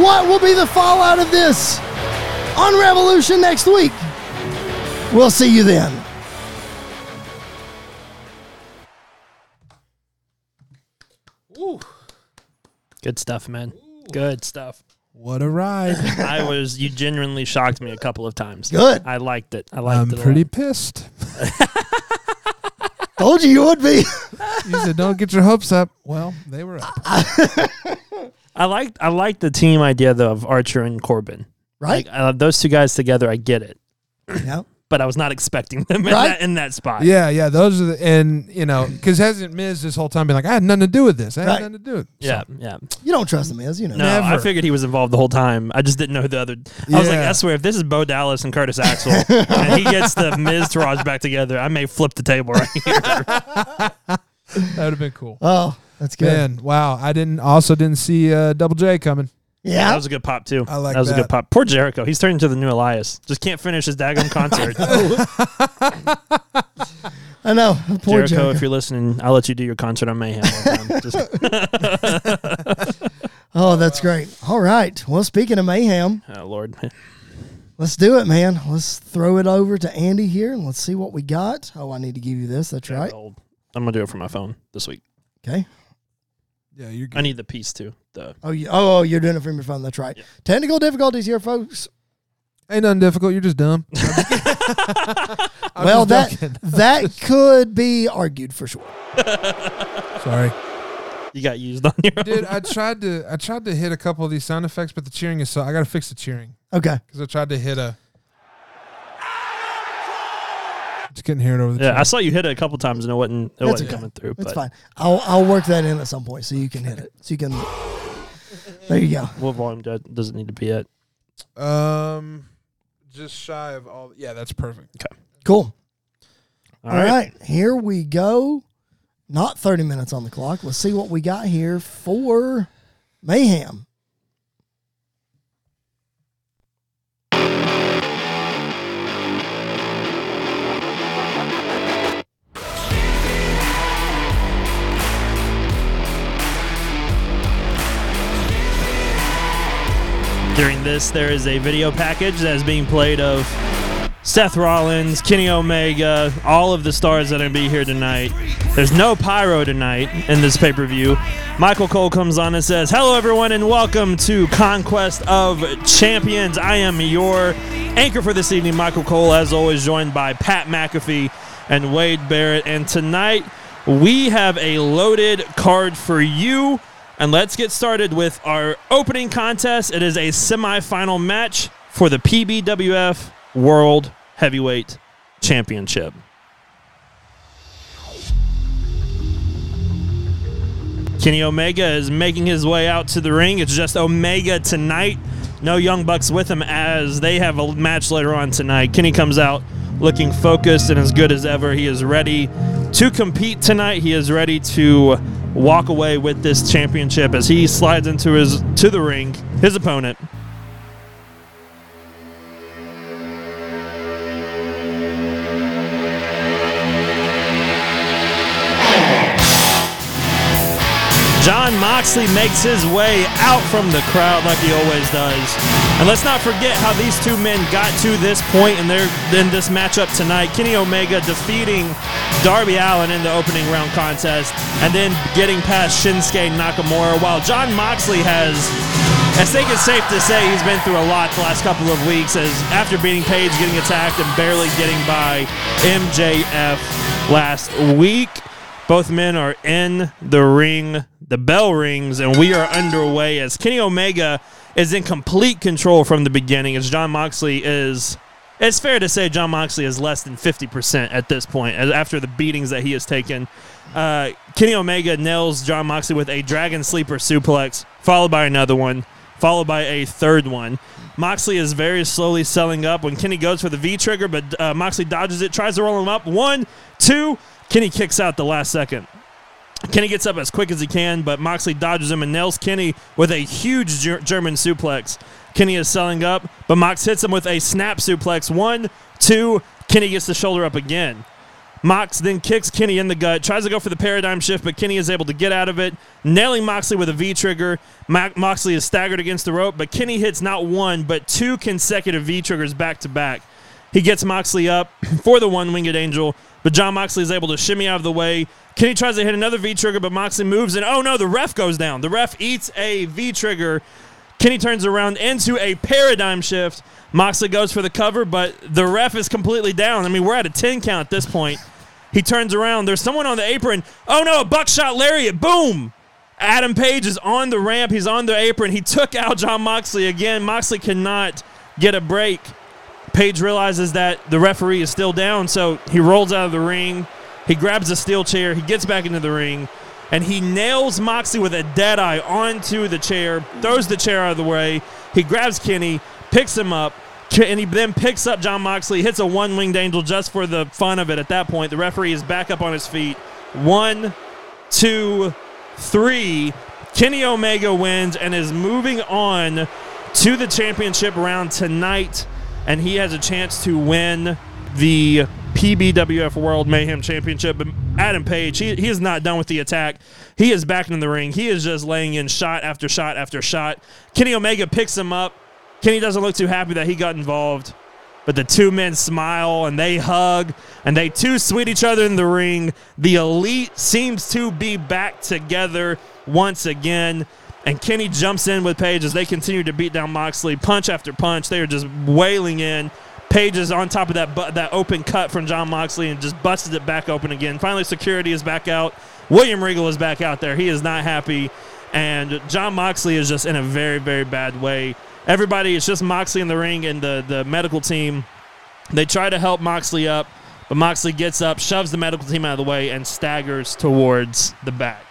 What will be the fallout of this on Revolution next week? We'll see you then. Ooh. Good stuff, man. Good stuff. What a ride. I was you genuinely shocked me a couple of times. Good. I liked it. I liked it. I'm it. a pretty lot. pissed. Told you you would be. You said, don't get your hopes up. Well, they were up. I like I like the team idea though of Archer and Corbin. right? Like uh, those two guys together, I get it, yeah. But I was not expecting them in, Right? that, in that spot. Yeah, yeah. Those are the and you know because hasn't Miz this whole time been like I had nothing to do with this. I had Right. nothing to do with. it." yeah, So, yeah. You don't trust him, is you know. No, I figured he was involved the whole time. I just didn't know who the other. I was like, I swear, if this is Bo Dallas and Curtis Axel, and he gets the Miztourage back together, I may flip the table right here. that would have been cool. Oh, that's good. Man, wow! I didn't also didn't see uh, Double J coming. Yeah. That was a good pop too. I like that That was a good pop. Poor Jericho, he's turning into the new Elias. Just can't finish his daggone concert. I know. Poor Jericho, Jericho. if you're listening, I'll let you do your concert on Mayhem. Just- oh, that's great. All right. Well, speaking of mayhem, oh Lord, let's do it, man. Let's throw it over to Andy here and let's see what we got. Oh, I need to give you this. That's right. Old. I'm gonna do it for my phone this week. Okay. Yeah, you're. good. I need the piece too. The Oh, you, oh, you're doing it from your phone. That's right. Yeah. Technical difficulties here, folks. Ain't nothing difficult. You're just dumb. Well, that just joking. that could be argued for sure. Sorry, you got used on your. dude. I tried to I tried to hit a couple of these sound effects, but the cheering is so. I got to fix the cheering Okay. because I tried to hit a. Just couldn't hear it over the. Yeah, I saw you hit it a couple times and it wasn't. It That's wasn't okay. coming through. It's but fine. I'll I'll work that in at some point so you can hit it. So you can. There you go. What volume do- does it need to be at? Um, just shy of all. Yeah, that's perfect. Okay. Cool. All All right. right. Here we go. Not 30 minutes on the clock. Let's see what we got here for Mayhem. During this, there is a video package that is being played of Seth Rollins, Kenny Omega, all of the stars that are going to be here tonight. There's no pyro tonight in this pay per view. Michael Cole comes on and says, Hello, everyone, and welcome to Conquest of Champions. I am your anchor for this evening, Michael Cole, as always, joined by Pat McAfee and Wade Barrett. And tonight, we have a loaded card for you. And let's get started with our opening contest. It is a semifinal match for the PBWF World Heavyweight Championship. Kenny Omega is making his way out to the ring. It's just Omega tonight. No Young Bucks with him as they have a match later on tonight. Kenny comes out looking focused and as good as ever. He is ready to compete tonight. He is ready to walk away with this championship as he slides into his to the ring. His opponent, John Moxley makes his way out from the crowd like he always does. And let's not forget how these two men got to this point in their in this matchup tonight. Kenny Omega defeating Darby Allin in the opening round contest and then getting past Shinsuke Nakamura while John Moxley has I think it's safe to say he's been through a lot the last couple of weeks as after beating Page, getting attacked, and barely getting by MJF last week. Both men are in the ring. The bell rings, and we are underway as Kenny Omega is in complete control from the beginning. As John Moxley is, it's fair to say John Moxley is less than 50% at this point after the beatings that he has taken. Uh, Kenny Omega nails John Moxley with a dragon sleeper suplex, followed by another one, followed by a third one. Moxley is very slowly selling up when Kenny goes for the V trigger, but uh, Moxley dodges it, tries to roll him up. One, two. Kenny kicks out the last second. Kenny gets up as quick as he can, but Moxley dodges him and nails Kenny with a huge Ger- German suplex. Kenny is selling up, but Mox hits him with a snap suplex. One, two. Kenny gets the shoulder up again. Mox then kicks Kenny in the gut, tries to go for the paradigm shift, but Kenny is able to get out of it, nailing Moxley with a V trigger. Mo- Moxley is staggered against the rope, but Kenny hits not one, but two consecutive V triggers back to back. He gets Moxley up for the one winged angel, but John Moxley is able to shimmy out of the way. Kenny tries to hit another V trigger, but Moxley moves, and oh no, the ref goes down. The ref eats a V trigger. Kenny turns around into a paradigm shift. Moxley goes for the cover, but the ref is completely down. I mean, we're at a 10 count at this point. He turns around. There's someone on the apron. Oh no, a buckshot lariat. Boom. Adam Page is on the ramp. He's on the apron. He took out John Moxley again. Moxley cannot get a break. Page realizes that the referee is still down, so he rolls out of the ring. He grabs a steel chair. He gets back into the ring, and he nails Moxley with a dead eye onto the chair, throws the chair out of the way. He grabs Kenny, picks him up, and he then picks up John Moxley, hits a one winged angel just for the fun of it at that point. The referee is back up on his feet. One, two, three. Kenny Omega wins and is moving on to the championship round tonight, and he has a chance to win the PBWF World Mayhem Championship. But Adam Page, he, he is not done with the attack. He is back in the ring. He is just laying in shot after shot after shot. Kenny Omega picks him up. Kenny doesn't look too happy that he got involved. But the two men smile and they hug and they too sweet each other in the ring. The elite seems to be back together once again. And Kenny jumps in with Page as they continue to beat down Moxley, punch after punch. They are just wailing in. Page is on top of that bu- that open cut from John Moxley and just busted it back open again. Finally, security is back out. William Regal is back out there. He is not happy, and John Moxley is just in a very very bad way. Everybody, it's just Moxley in the ring and the the medical team. They try to help Moxley up, but Moxley gets up, shoves the medical team out of the way, and staggers towards the back.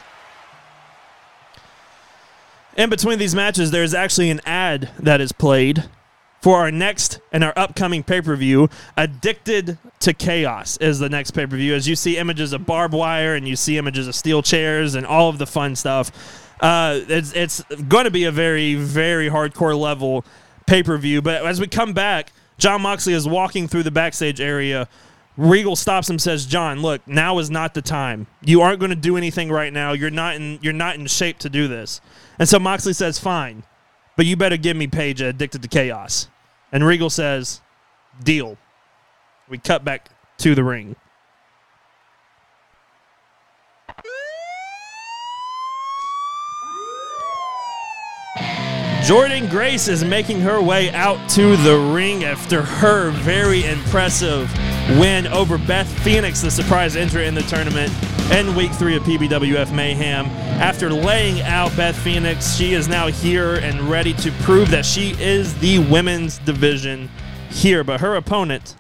In between these matches, there's actually an ad that is played for our next and our upcoming pay per view. Addicted to Chaos is the next pay per view. As you see images of barbed wire and you see images of steel chairs and all of the fun stuff. Uh, it's it's going to be a very, very hardcore level pay per view. But as we come back, John Moxley is walking through the backstage area. Regal stops him, says, "John, look, now is not the time. You aren't going to do anything right now. You're not in. You're not in shape to do this." And so Moxley says, "Fine, but you better give me Page addicted to chaos." And Regal says, "Deal." We cut back to the ring. Jordynne Grace is making her way out to the ring after her very impressive win over Beth Phoenix, the surprise entrant in the tournament in week three of PBWF Mayhem. After laying out Beth Phoenix, she is now here and ready to prove that she is the women's division here. But her opponent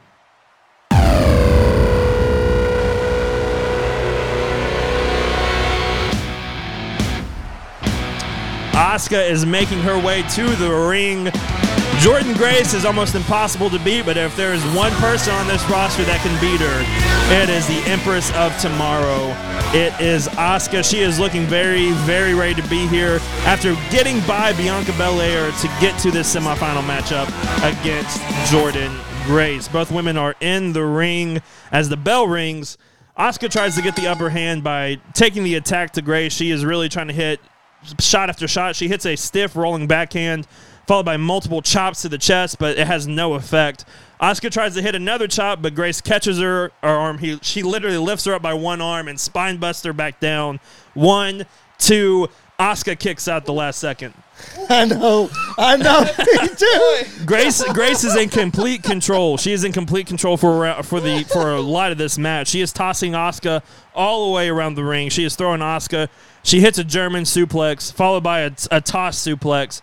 Asuka is making her way to the ring. Jordynne Grace is almost impossible to beat, but if there is one person on this roster that can beat her, it is the Empress of Tomorrow. It is Asuka. She is looking very, very ready to be here after getting by Bianca Belair to get to this semifinal matchup against Jordynne Grace. Both women are in the ring as the bell rings. Asuka tries to get the upper hand by taking the attack to Grace. She is really trying to hit shot after shot. She hits a stiff rolling backhand, followed by multiple chops to the chest, but it has no effect. Asuka tries to hit another chop, but Grace catches her, her arm. He, she literally lifts her up by one arm and spine busts her back down. One, two. Asuka kicks out the last second. I know. I know. Me too. Grace Grace is in complete control. She is in complete control for for the for a lot of this match. She is tossing Asuka all the way around the ring. She is throwing Asuka. She hits a German suplex followed by a, a toss suplex.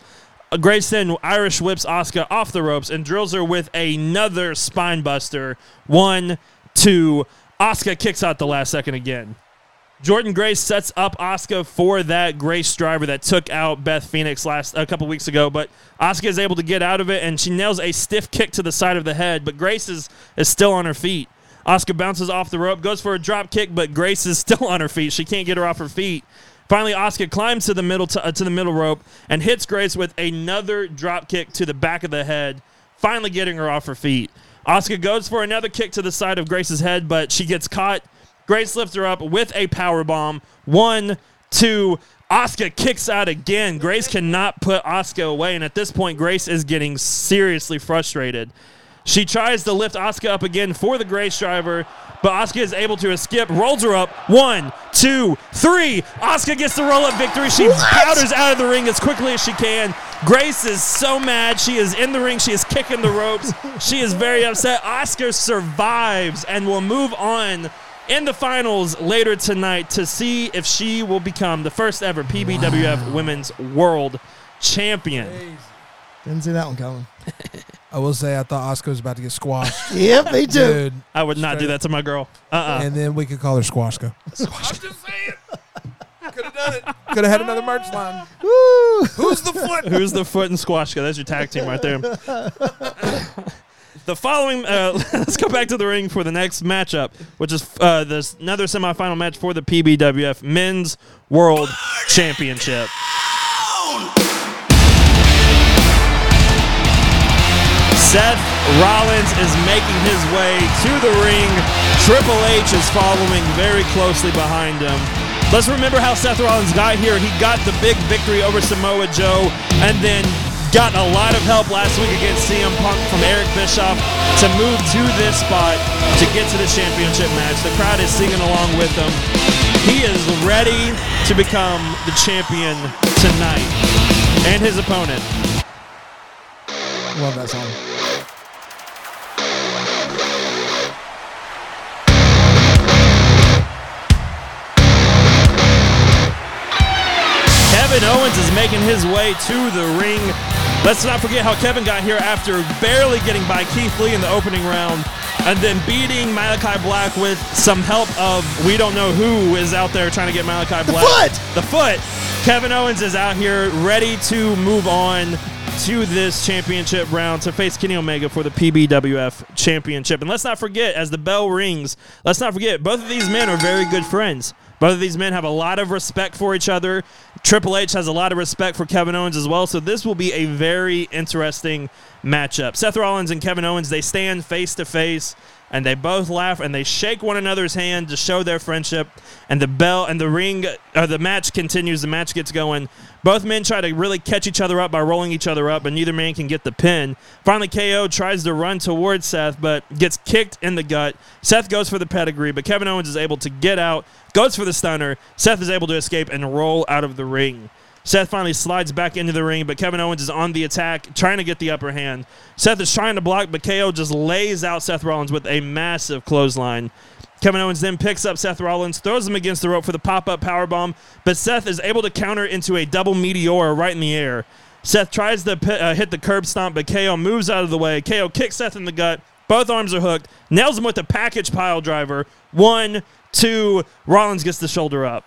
Grace then Irish whips Asuka off the ropes and drills her with another spine buster. One, two. Asuka kicks out the last second again. Jordynne Grace sets up Asuka for that Grace driver that took out Beth Phoenix last a couple weeks ago, but Asuka is able to get out of it and she nails a stiff kick to the side of the head, but Grace is, is still on her feet. Asuka bounces off the rope, goes for a drop kick, but Grace is still on her feet. She can't get her off her feet. Finally, Asuka climbs to the middle to, uh, to the middle rope and hits Grace with another drop kick to the back of the head, finally getting her off her feet. Asuka goes for another kick to the side of Grace's head, but she gets caught. Grace lifts her up with a power bomb. One, two. Asuka kicks out again. Grace cannot put Asuka away, and at this point, Grace is getting seriously frustrated. She tries to lift Asuka up again for the Grace driver, but Asuka is able to escape, rolls her up. One, two, three. Asuka gets the roll up victory. She powders out of the ring as quickly as she can. Grace is so mad. She is in the ring. She is kicking the ropes. she is very upset. Asuka survives and will move on in the finals later tonight to see if she will become the first ever PBWF Women's World Champion. Didn't see that one coming. I will say I thought Asuka was about to get squashed. Yep, me too. Dude. I would not do that to my girl. Uh-uh. And then we could call her Squashka. I'm just saying. Could have done it. Could have had another merch line. Woo! Who's the foot? Who's the foot and Squashka? That's your tag team right there. the following, uh, let's go back to the ring for the next matchup, which is uh, this another semifinal match for the PBWF Men's World Championship. Seth Rollins is making his way to the ring. Triple H is following very closely behind him. Let's remember how Seth Rollins got here. He got the big victory over Samoa Joe and then got a lot of help last week against CM Punk from Eric Bischoff to move to this spot to get to the championship match. The crowd is singing along with him. He is ready to become the champion tonight. And his opponent Love that song. Kevin Owens is making his way to the ring. Let's not forget how Kevin got here after barely getting by Keith Lee in the opening round and then beating Malakai Black with some help of we don't know who is out there trying to get Malakai Black. The foot! The foot! Kevin Owens is out here ready to move on to this championship round to face Kenny Omega for the PBWF championship. And let's not forget, as the bell rings, let's not forget, both of these men are very good friends. Both of these men have a lot of respect for each other. Triple H has a lot of respect for Kevin Owens as well. So this will be a very interesting matchup. Seth Rollins and Kevin Owens, they stand face to face and they both laugh and they shake one another's hand to show their friendship. And the bell and the ring, or the match continues. The match gets going. Both men try to really catch each other up by rolling each other up, but neither man can get the pin. Finally, KO tries to run towards Seth, but gets kicked in the gut. Seth goes for the pedigree, but Kevin Owens is able to get out, goes for the stunner. Seth is able to escape and roll out of the ring. Seth finally slides back into the ring, but Kevin Owens is on the attack, trying to get the upper hand. Seth is trying to block, but KO just lays out Seth Rollins with a massive clothesline. Kevin Owens then picks up Seth Rollins, throws him against the rope for the pop up power bomb, but Seth is able to counter into a double meteor right in the air. Seth tries to uh, hit the curb stomp, but KO moves out of the way. KO kicks Seth in the gut. Both arms are hooked. Nails him with a package pile driver. One, two. Rollins gets the shoulder up.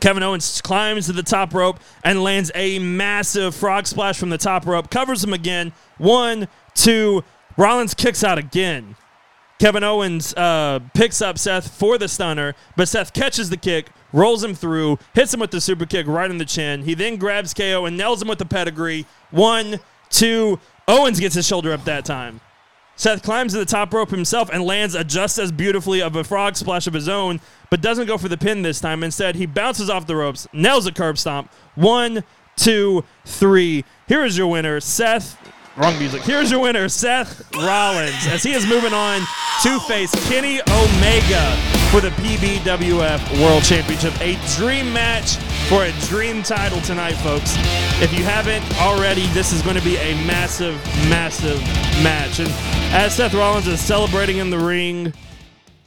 Kevin Owens climbs to the top rope and lands a massive frog splash from the top rope, covers him again. One, two. Rollins kicks out again. Kevin Owens uh, picks up Seth for the stunner, but Seth catches the kick, rolls him through, hits him with the super kick right in the chin. He then grabs KO and nails him with the pedigree. One, two. Owens gets his shoulder up that time. Seth climbs to the top rope himself and lands a just as beautifully of a frog splash of his own, but doesn't go for the pin this time. Instead, he bounces off the ropes, nails a curb stomp. One, two, three. Here is your winner, Seth. Wrong music. Here's your winner, Seth Rollins, as he is moving on to face Kenny Omega for the PBWF World Championship. A dream match for a dream title tonight, folks. If you haven't already, this is going to be a massive, massive match. And as Seth Rollins is celebrating in the ring,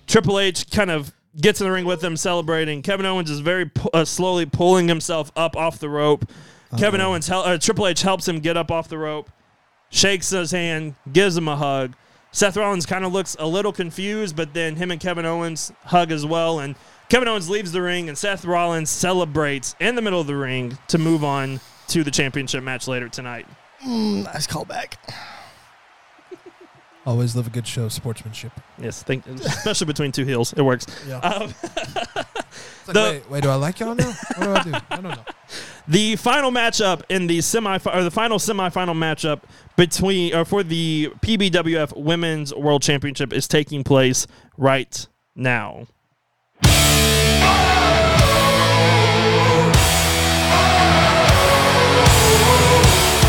Triple H kind of gets in the ring with him, celebrating. Kevin Owens is very uh, slowly pulling himself up off the rope. Kevin Owens, hel- uh, Triple H helps him get up off the rope, shakes his hand, gives him a hug. Seth Rollins kind of looks a little confused, but then him and Kevin Owens hug as well. And Kevin Owens leaves the ring, and Seth Rollins celebrates in the middle of the ring to move on to the championship match later tonight. Nice callback. Always love a good show of sportsmanship. Yes, think, especially between two heels, it works. Yeah. Um, like, The- wait, wait, do I like y'all now? What do I do? I don't know. The final matchup in the semi or the final semifinal matchup between or for the PBWF Women's World Championship is taking place right now.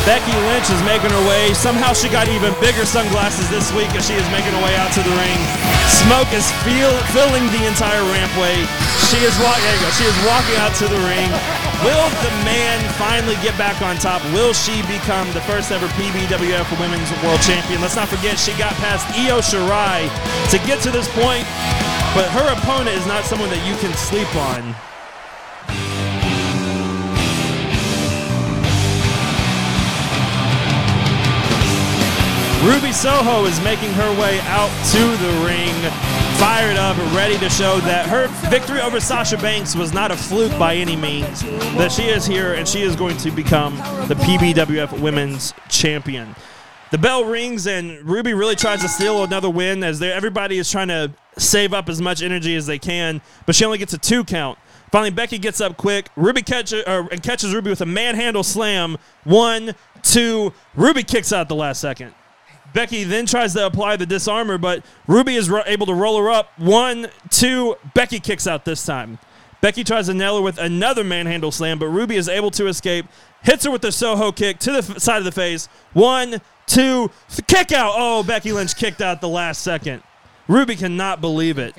Becky Lynch is making her way. Somehow she got even bigger sunglasses this week as she is making her way out to the ring. Smoke is feel, filling the entire rampway. She is walking. She is walking out to the ring. Will the man finally get back on top? Will she become the first ever PBWF Women's World Champion? Let's not forget she got past Io Shirai to get to this point. but her opponent is not someone that you can sleep on. Ruby Soho is making her way out to the ring, fired up, ready to show that her victory over Sasha Banks was not a fluke by any means. That she is here and she is going to become the PBWF Women's Champion. The bell rings and Ruby really tries to steal another win as everybody is trying to save up as much energy as they can, but she only gets a two count. Finally, Becky gets up quick. Ruby catches uh, and catches Ruby with a manhandle slam. One, two. Ruby kicks out the last second. Becky then tries to apply the Dis-arm-her, but Ruby is ro- able to roll her up. One, two. Becky kicks out this time. Becky tries to nail her with another manhandle slam, but Ruby is able to escape. Hits her with the Soho kick to the f- side of the face. One, two, th- kick out. Oh, Becky Lynch kicked out the last second. Ruby cannot believe it.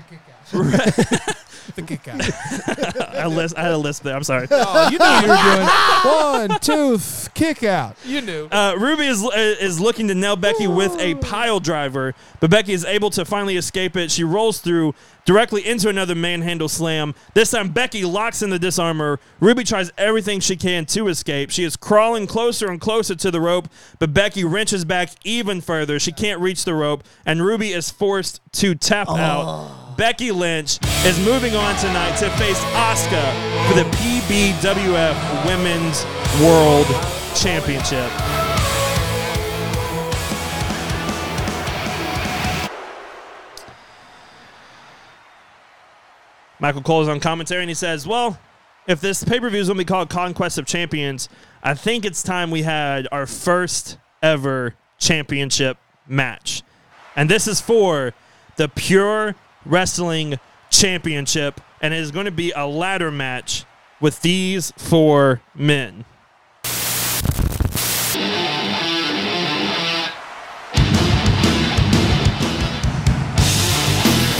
The kick out. I, list, I had a list there. I'm sorry. oh, you knew you were doing one, two, th- kick out. You knew. Uh, Ruby is is looking to nail Becky with a pile driver, but Becky is able to finally escape it. She rolls through directly into another manhandle slam. This time, Becky locks in the Dis-arm-her. Ruby tries everything she can to escape. She is crawling closer and closer to the rope, but Becky wrenches back even further. She can't reach the rope, and Ruby is forced to tap out. Becky Lynch is moving on tonight to face Asuka for the PBWF Women's World Championship. Michael Cole is on commentary and he says, Well, if this pay per view is going to be called Conquest of Champions, I think it's time we had our first ever championship match. And this is for the Pure Wrestling Championship, and it is going to be a ladder match with these four men.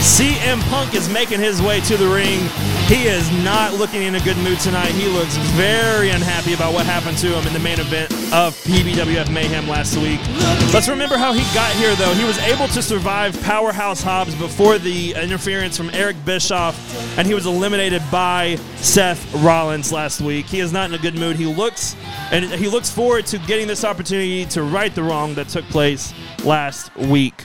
CM Punk is making his way to the ring. He is not looking in a good mood tonight. He looks very unhappy about what happened to him in the main event of PBWF Mayhem last week. Let's remember how he got here, though. He was able to survive Powerhouse Hobbs before the interference from Eric Bischoff, and he was eliminated by Seth Rollins last week. He is not in a good mood. He looks and he looks forward to getting this opportunity to right the wrong that took place last week.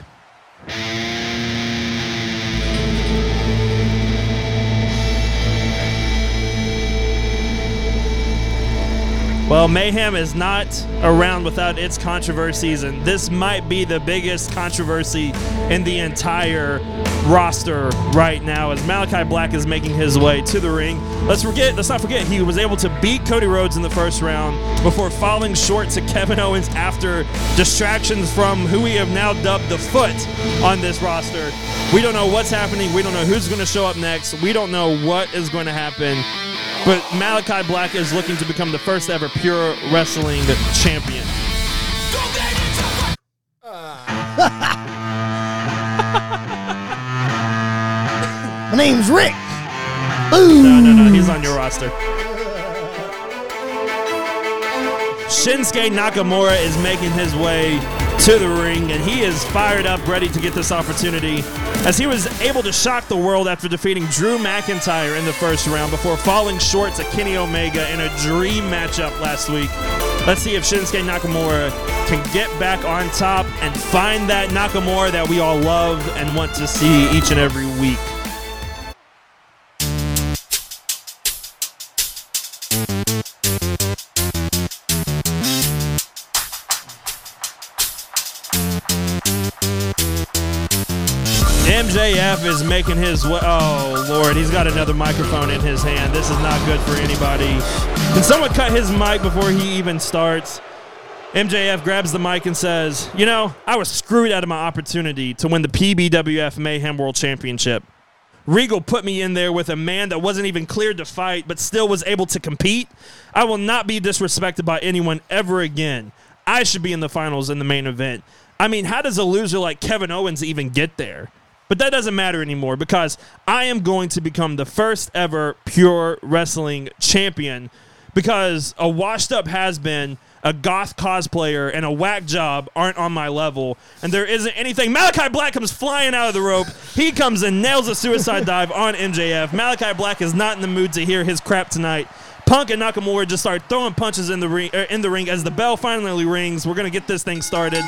Well, Mayhem is not around without its controversies, and this might be the biggest controversy in the entire roster right now as Malakai Black is making his way to the ring. Let's forget, let's not forget, he was able to beat Cody Rhodes in the first round before falling short to Kevin Owens after distractions from who we have now dubbed the foot on this roster. We don't know what's happening. We don't know who's going to show up next. We don't know what is going to happen. But Malakai Black is looking to become the first ever pure wrestling champion. My name's Rick. No, no, no, he's on your roster. Shinsuke Nakamura is making his way to the ring, and he is fired up, ready to get this opportunity. As he was able to shock the world after defeating Drew McIntyre in the first round before falling short to Kenny Omega in a dream matchup last week. Let's see if Shinsuke Nakamura can get back on top and find that Nakamura that we all love and want to see each and every week. MJF is making his way. Oh, Lord. He's got another microphone in his hand. This is not good for anybody. Can someone cut his mic before he even starts? MJF grabs the mic and says, You know, I was screwed out of my opportunity to win the PBWF Mayhem World Championship. Regal put me in there with a man that wasn't even cleared to fight, but still was able to compete. I will not be disrespected by anyone ever again. I should be in the finals in the main event. I mean, how does a loser like Kevin Owens even get there? But that doesn't matter anymore because I am going to become the first ever pure wrestling champion because a washed up has been, a goth cosplayer, and a whack job aren't on my level, and there isn't anything. Malakai Black comes flying out of the rope. He comes and nails a suicide dive on MJF. Malakai Black is not in the mood to hear his crap tonight. Punk and Nakamura just start throwing punches in the ring. er, in the ring as the bell finally rings. We're gonna get this thing started.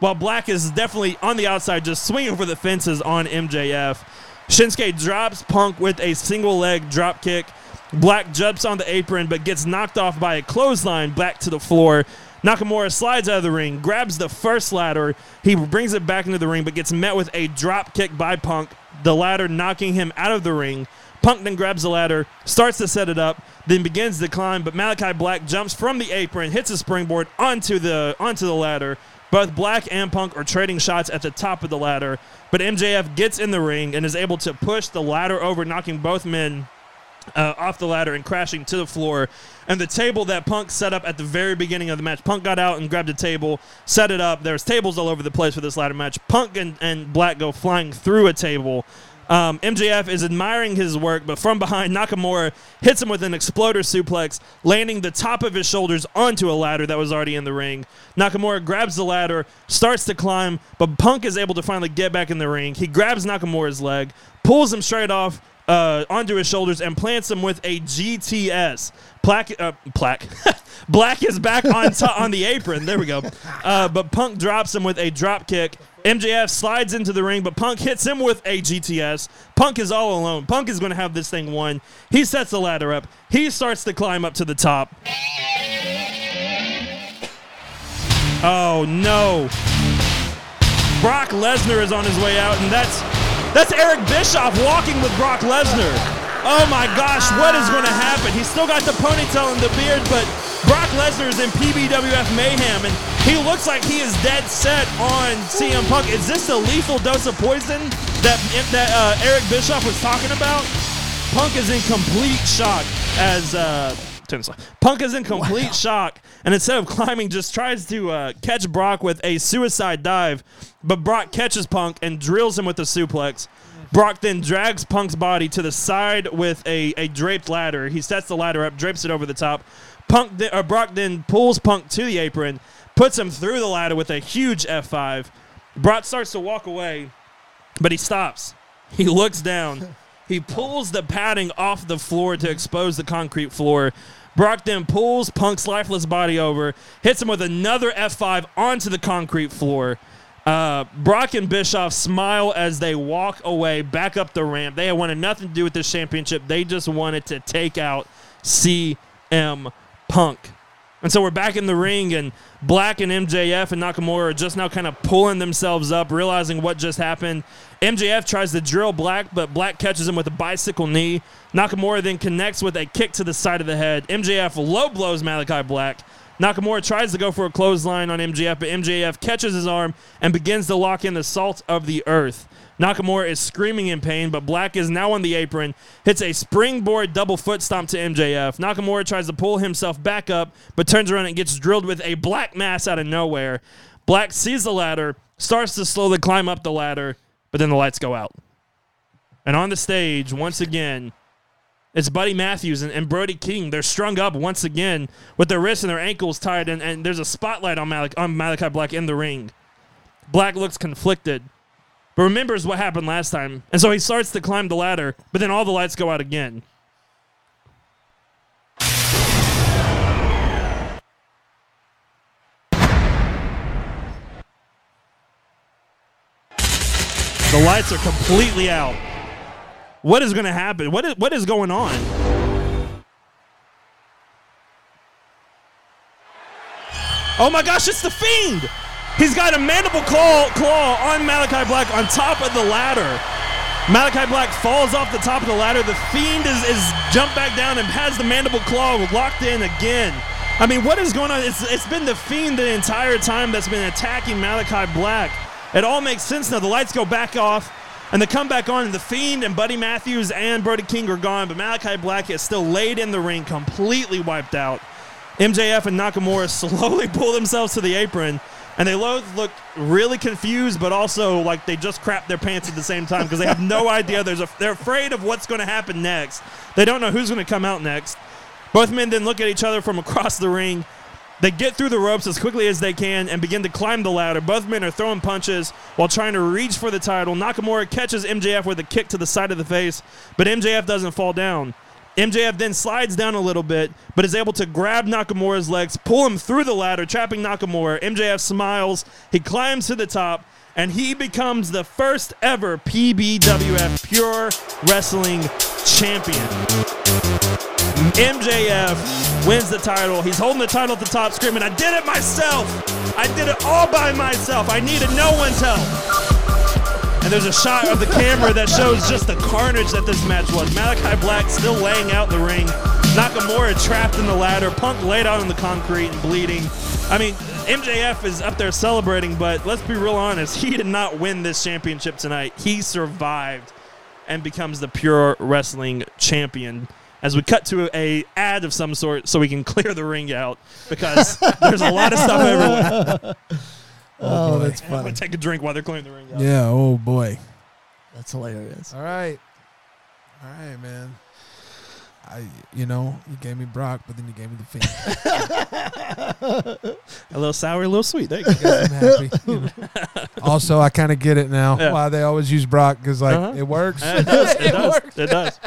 While Black is definitely on the outside, just swinging for the fences on MJF. Shinsuke drops Punk with a single leg drop kick. Black jumps on the apron but gets knocked off by a clothesline back to the floor. Nakamura slides out of the ring, grabs the first ladder. He brings it back into the ring but gets met with a drop kick by Punk, the ladder knocking him out of the ring. Punk then grabs the ladder, starts to set it up, then begins to climb, but Malachi Black jumps from the apron, hits a springboard onto the onto the ladder. Both Black and Punk are trading shots at the top of the ladder, but MJF gets in the ring and is able to push the ladder over, knocking both men uh, off the ladder and crashing to the floor. And the table that Punk set up at the very beginning of the match, Punk got out and grabbed a table, set it up. There's tables all over the place for this ladder match. Punk and, and Black go flying through a table. Um, MJF is admiring his work, but from behind, Nakamura hits him with an exploder suplex, landing the top of his shoulders onto a ladder that was already in the ring. Nakamura grabs the ladder, starts to climb, but Punk is able to finally get back in the ring. He grabs Nakamura's leg, pulls him straight off uh, onto his shoulders, and plants him with a GTS. Plaque, uh, plaque. Black is back on to- on the apron. There we go. Uh, but Punk drops him with a drop kick. MJF slides into the ring, but Punk hits him with a GTS. Punk is all alone. Punk is going to have this thing won. He sets the ladder up. He starts to climb up to the top. Oh no. Brock Lesnar is on his way out, and that's that's Eric Bischoff walking with Brock Lesnar. Oh my gosh, what is going to happen? He's still got the ponytail and the beard, but Brock Lesnar is in PBWF mayhem, and he looks like he is dead set on CM Punk. Is this the lethal dose of poison that that uh, Eric Bischoff was talking about? Punk is in complete shock as uh, turn this off. Punk is in complete shock, and instead of climbing, just tries to uh, catch Brock with a suicide dive, but Brock catches Punk and drills him with a suplex. Brock then drags Punk's body to the side with a, a draped ladder. He sets the ladder up, drapes it over the top. Punk, or Brock then pulls Punk to the apron, puts him through the ladder with a huge F5. Brock starts to walk away, but he stops. He looks down. He pulls the padding off the floor to expose the concrete floor. Brock then pulls Punk's lifeless body over, hits him with another F5 onto the concrete floor. Uh, Brock and Bischoff smile as they walk away back up the ramp. They wanted nothing to do with this championship. They just wanted to take out CM Punk. And so we're back in the ring, and Black and MJF and Nakamura are just now kind of pulling themselves up, realizing what just happened. MJF tries to drill Black, but Black catches him with a bicycle knee. Nakamura then connects with a kick to the side of the head. MJF low blows Malakai Black. Nakamura tries to go for a clothesline on MJF, but MJF catches his arm and begins to lock in the salt of the earth. Nakamura is screaming in pain, but Black is now on the apron, hits a springboard double foot stomp to MJF. Nakamura tries to pull himself back up, but turns around and gets drilled with a black mass out of nowhere. Black sees the ladder, starts to slowly climb up the ladder, but then the lights go out. And on the stage, once again, it's Buddy Matthews and, and Brody King. They're strung up once again with their wrists and their ankles tied, and, and there's a spotlight on, Malach- on Malakai Black in the ring. Black looks conflicted, but remembers what happened last time. And so he starts to climb the ladder, but then all the lights go out again. The lights are completely out. What is going to happen? What is what is going on? Oh my gosh, it's the fiend! He's got a mandible claw, claw on Malakai Black on top of the ladder. Malakai Black falls off the top of the ladder. The fiend is, is jumped back down and has the mandible claw locked in again. I mean, what is going on? It's, it's been the fiend the entire time that's been attacking Malakai Black. It all makes sense now. The lights go back off and they come back on, and the Fiend and Buddy Matthews and Brody King are gone, but Malakai Black is still laid in the ring, completely wiped out. MJF and Nakamura slowly pull themselves to the apron, and they both look really confused, but also like they just crap their pants at the same time because they have no idea. There's a, they're afraid of what's going to happen next. They don't know who's going to come out next. Both men then look at each other from across the ring. They get through the ropes as quickly as they can and begin to climb the ladder. Both men are throwing punches while trying to reach for the title. Nakamura catches MJF with a kick to the side of the face, but MJF doesn't fall down. MJF then slides down a little bit, but is able to grab Nakamura's legs, pull him through the ladder, trapping Nakamura. MJF smiles, he climbs to the top, and he becomes the first ever PBWF Pure Wrestling Champion. MJF wins the title. He's holding the title at the top, screaming, I did it myself! I did it all by myself! I needed no one's help! And there's a shot of the camera that shows just the carnage that this match was. Malakai Black still laying out in the ring. Nakamura trapped in the ladder. Punk laid out on the concrete and bleeding. I mean, MJF is up there celebrating, but let's be real honest. He did not win this championship tonight. He survived and becomes the pure wrestling champion. As we cut to a ad of some sort, so we can clear the ring out because there's a lot of stuff everywhere. Oh, that's I'm gonna funny. take a drink while they're cleaning the ring out. Yeah. Oh boy. That's hilarious. All right. All right, man. I, you know, you gave me Brock, but then you gave me the Fiend. A little sour, a little sweet. There you go. I'm happy. you know. also, I kind of get it now Yeah. why they always use Brock because like Uh-huh. it works. It does. It, does. It does.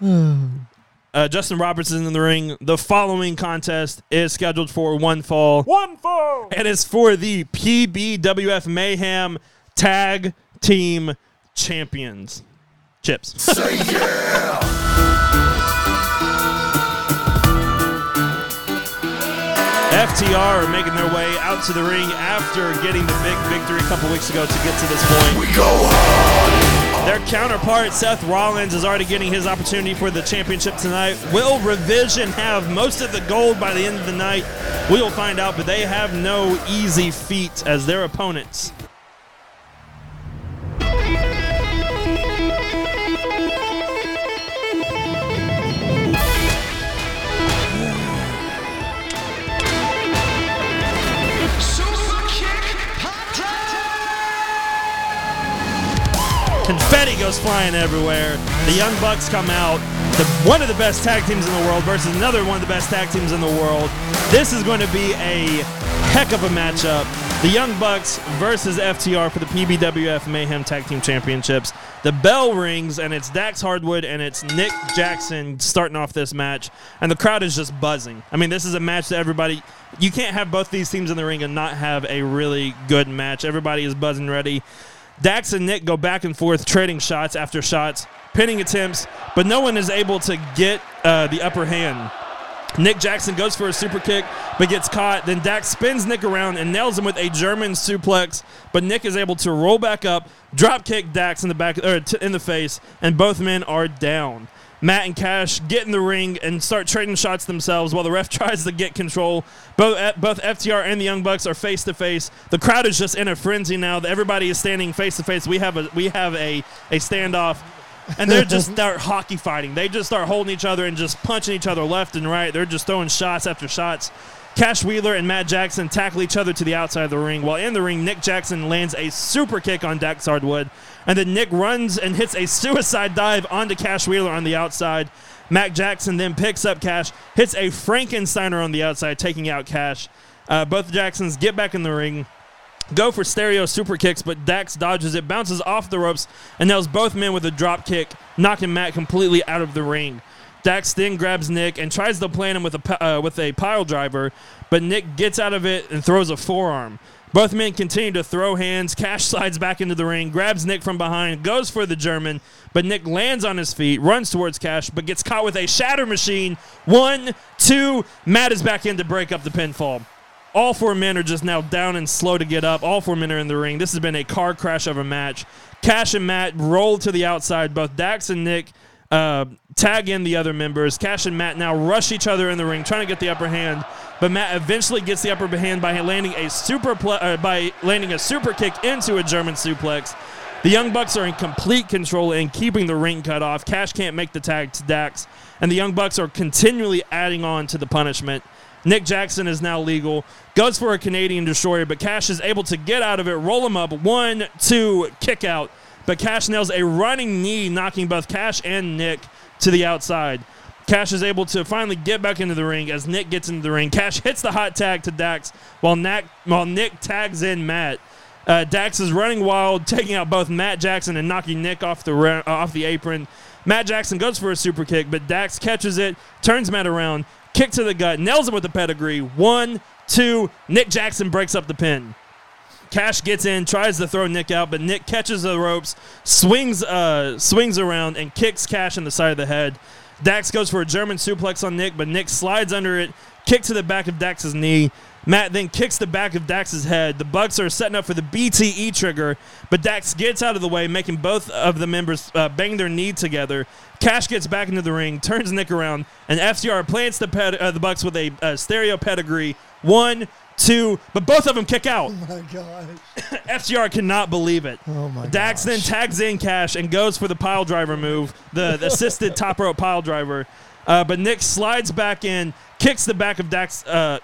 Uh, Justin Robertson in the ring. The following contest is scheduled for one fall. One fall. And it's for the PBWF Mayhem Tag Team Champions. Chips. Say yeah! FTR are making their way out to the ring after getting the big victory a couple weeks ago to get to this point. We go hard! Their counterpart, Seth Rollins, is already getting his opportunity for the championship tonight. Will Revision have most of the gold by the end of the night? We will find out, but they have no easy feat as their opponents. Confetti goes flying everywhere. The Young Bucks come out. The, one of the best tag teams in the world versus another one of the best tag teams in the world. This is going to be a heck of a matchup. The Young Bucks versus FTR for the PBWF Mayhem Tag Team Championships. The bell rings, and it's Dax Harwood and it's Nick Jackson starting off this match, and the crowd is just buzzing. I mean, this is a match that everybody. You can't have both these teams in the ring and not have a really good match. Everybody is buzzing ready. Dax and Nick go back and forth, trading shots after shots, pinning attempts, but no one is able to get uh, the upper hand. Nick Jackson goes for a super kick, but gets caught. Then Dax spins Nick around and nails him with a German suplex. But Nick is able to roll back up, drop kick Dax in the back or t- in the face, and both men are down. Matt and Cash get in the ring and start trading shots themselves while the ref tries to get control. Both both FTR and the Young Bucks are face to face. The crowd is just in a frenzy now. Everybody is standing face to face. We have a we have a a standoff and they're just start hockey fighting. They just start holding each other and just punching each other left and right. They're just throwing shots after shots. Cash Wheeler and Matt Jackson tackle each other to the outside of the ring. While in the ring, Nick Jackson lands a super kick on Dax Harwood. And then Nick runs and hits a suicide dive onto Cash Wheeler on the outside. Matt Jackson then picks up Cash, hits a Frankensteiner on the outside, taking out Cash. Uh, both Jacksons get back in the ring go for stereo super kicks, but Dax dodges it, bounces off the ropes, and nails both men with a drop kick, knocking Matt completely out of the ring. Dax then grabs Nick and tries to plant him with a uh, with a pile driver, but Nick gets out of it and throws a forearm. Both men continue to throw hands. Cash slides back into the ring, grabs Nick from behind, goes for the German, but Nick lands on his feet, runs towards Cash, but gets caught with a shatter machine. One, two. Matt is back in to break up the pinfall. All four men are just now down and slow to get up. All four men are in the ring. This has been a car crash of a match. Cash and Matt roll to the outside. Both Dax and Nick uh, tag in the other members. Cash and Matt now rush each other in the ring, trying to get the upper hand. But Matt eventually gets the upper hand by landing a super uh, by landing a super kick into a German suplex. The Young Bucks are in complete control and keeping the ring cut off. Cash can't make the tag to Dax, and the Young Bucks are continually adding on to the punishment. Nick Jackson is now legal, goes for a Canadian destroyer, but Cash is able to get out of it, roll him up, one, two, kick out. But Cash nails a running knee, knocking both Cash and Nick to the outside. Cash is able to finally get back into the ring as Nick gets into the ring. Cash hits the hot tag to Dax while, Nac- while Nick tags in Matt. Uh, Dax is running wild, taking out both Matt Jackson and knocking Nick off the uh, off the apron. Matt Jackson goes for a super kick, but Dax catches it, turns Matt around, kick to the gut, nails him with a pedigree. One, two. Nick Jackson breaks up the pin. Cash gets in, tries to throw Nick out, but Nick catches the ropes, swings, uh, swings around, and kicks Cash in the side of the head. Dax goes for a German suplex on Nick, but Nick slides under it, kick to the back of Dax's knee. Matt then kicks the back of Dax's head. The Bucks are setting up for the BTE trigger, but Dax gets out of the way, making both of the members uh, bang their knee together. Cash gets back into the ring, turns Nick around, and FTR plants the ped- uh, the Bucks with a stereo pedigree. One, two, but both of them kick out. my gosh. FTR cannot believe it. Oh my Dax gosh. then tags in Cash and goes for the pile driver move, the, the assisted top rope pile driver. Uh, but Nick slides back in, kicks the back of Dax. Uh,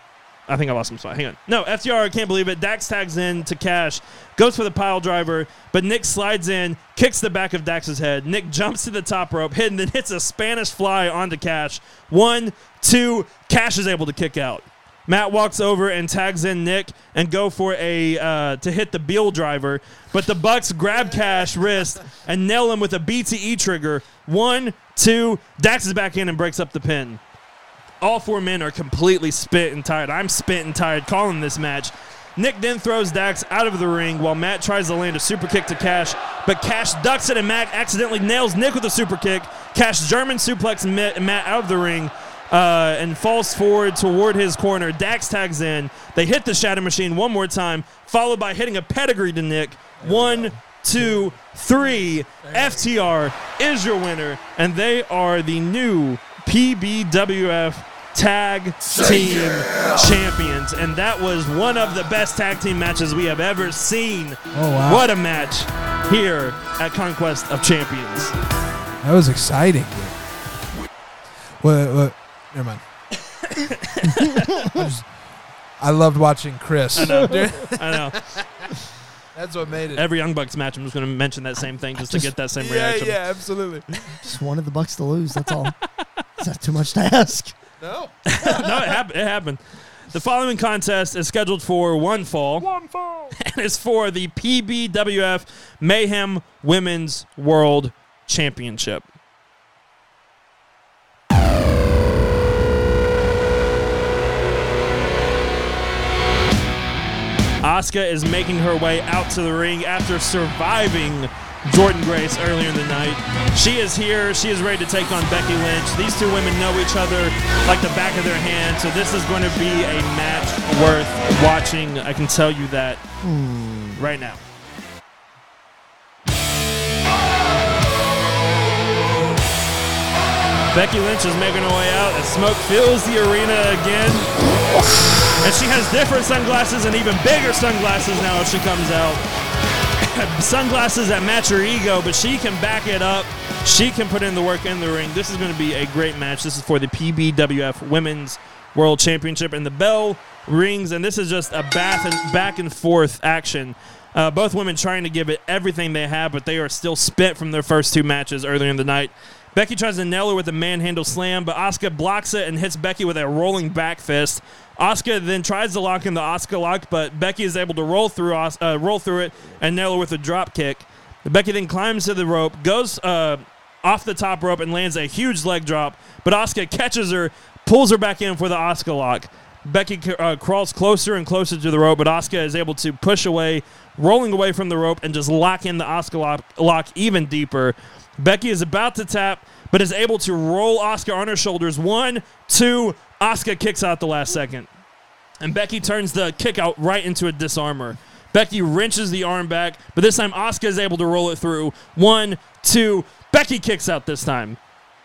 I think I lost some spot. Hang on. No, FTR can't believe it. Dax tags in to Cash, goes for the pile driver, but Nick slides in, kicks the back of Dax's head. Nick jumps to the top rope, hit, and then hits a Spanish fly onto Cash. One, two, Cash is able to kick out. Matt walks over and tags in Nick and go for a uh, to hit the Beal driver, but the Bucks grab Cash wrist and nail him with a BTE trigger. One, two, Dax is back in and breaks up the pin. All four men are completely spent and tired. I'm spent and tired calling this match. Nick then throws Dax out of the ring while Matt tries to land a super kick to Cash, but Cash ducks it and Matt accidentally nails Nick with a super kick. Cash German suplex Matt out of the ring uh, and falls forward toward his corner. Dax tags in. They hit the Shatter Machine one more time, followed by hitting a pedigree to Nick. One, two, three. FTR is your winner, and they are the new PBWF Tag Team Champions. And that was one of the best tag team matches we have ever seen. Oh, wow. What a match here at Conquest of Champions. That was exciting. What? What? Never mind. I, just- I loved watching Chris. I know. I know. That's what made it. Every Young Bucks match, I'm just going to mention that same thing just to get that same yeah, reaction. yeah, absolutely. Just wanted the Bucks to lose. That's all. Is that too much to ask? No. no, it happened. It happened. The following contest is scheduled for one fall. One fall. And it's for the PBWF Mayhem Women's World Championship. Asuka is making her way out to the ring after surviving Jordynne Grace earlier in the night. She is here. She is ready to take on Becky Lynch. These two women know each other like the back of their hand, so this is going to be a match worth watching. I can tell you that right now. Becky Lynch is making her way out as smoke fills the arena again. And she has different sunglasses and even bigger sunglasses now as she comes out. sunglasses that match her ego, but she can back it up. She can put in the work in the ring. This is going to be a great match. This is for the PBWF Women's World Championship, and the bell rings, and this is just a back and back and forth action. Uh, both women trying to give it everything they have, but they are still spent from their first two matches earlier in the night. Becky tries to nail her with a manhandle slam, but Asuka blocks it and hits Becky with a rolling back fist. Asuka then tries to lock in the Asuka lock, but Becky is able to roll through uh, roll through it and nail her with a drop kick. Becky then climbs to the rope, goes uh, off the top rope, and lands a huge leg drop. But Asuka catches her, pulls her back in for the Asuka lock. Becky uh, crawls closer and closer to the rope, but Asuka is able to push away, rolling away from the rope, and just lock in the Asuka lock, lock even deeper. Becky is about to tap, but is able to roll Asuka on her shoulders. One, two, Asuka kicks out the last second. And Becky turns the kick out right into a Dis-arm-her. Becky wrenches the arm back, but this time Asuka is able to roll it through. One, two, Becky kicks out this time.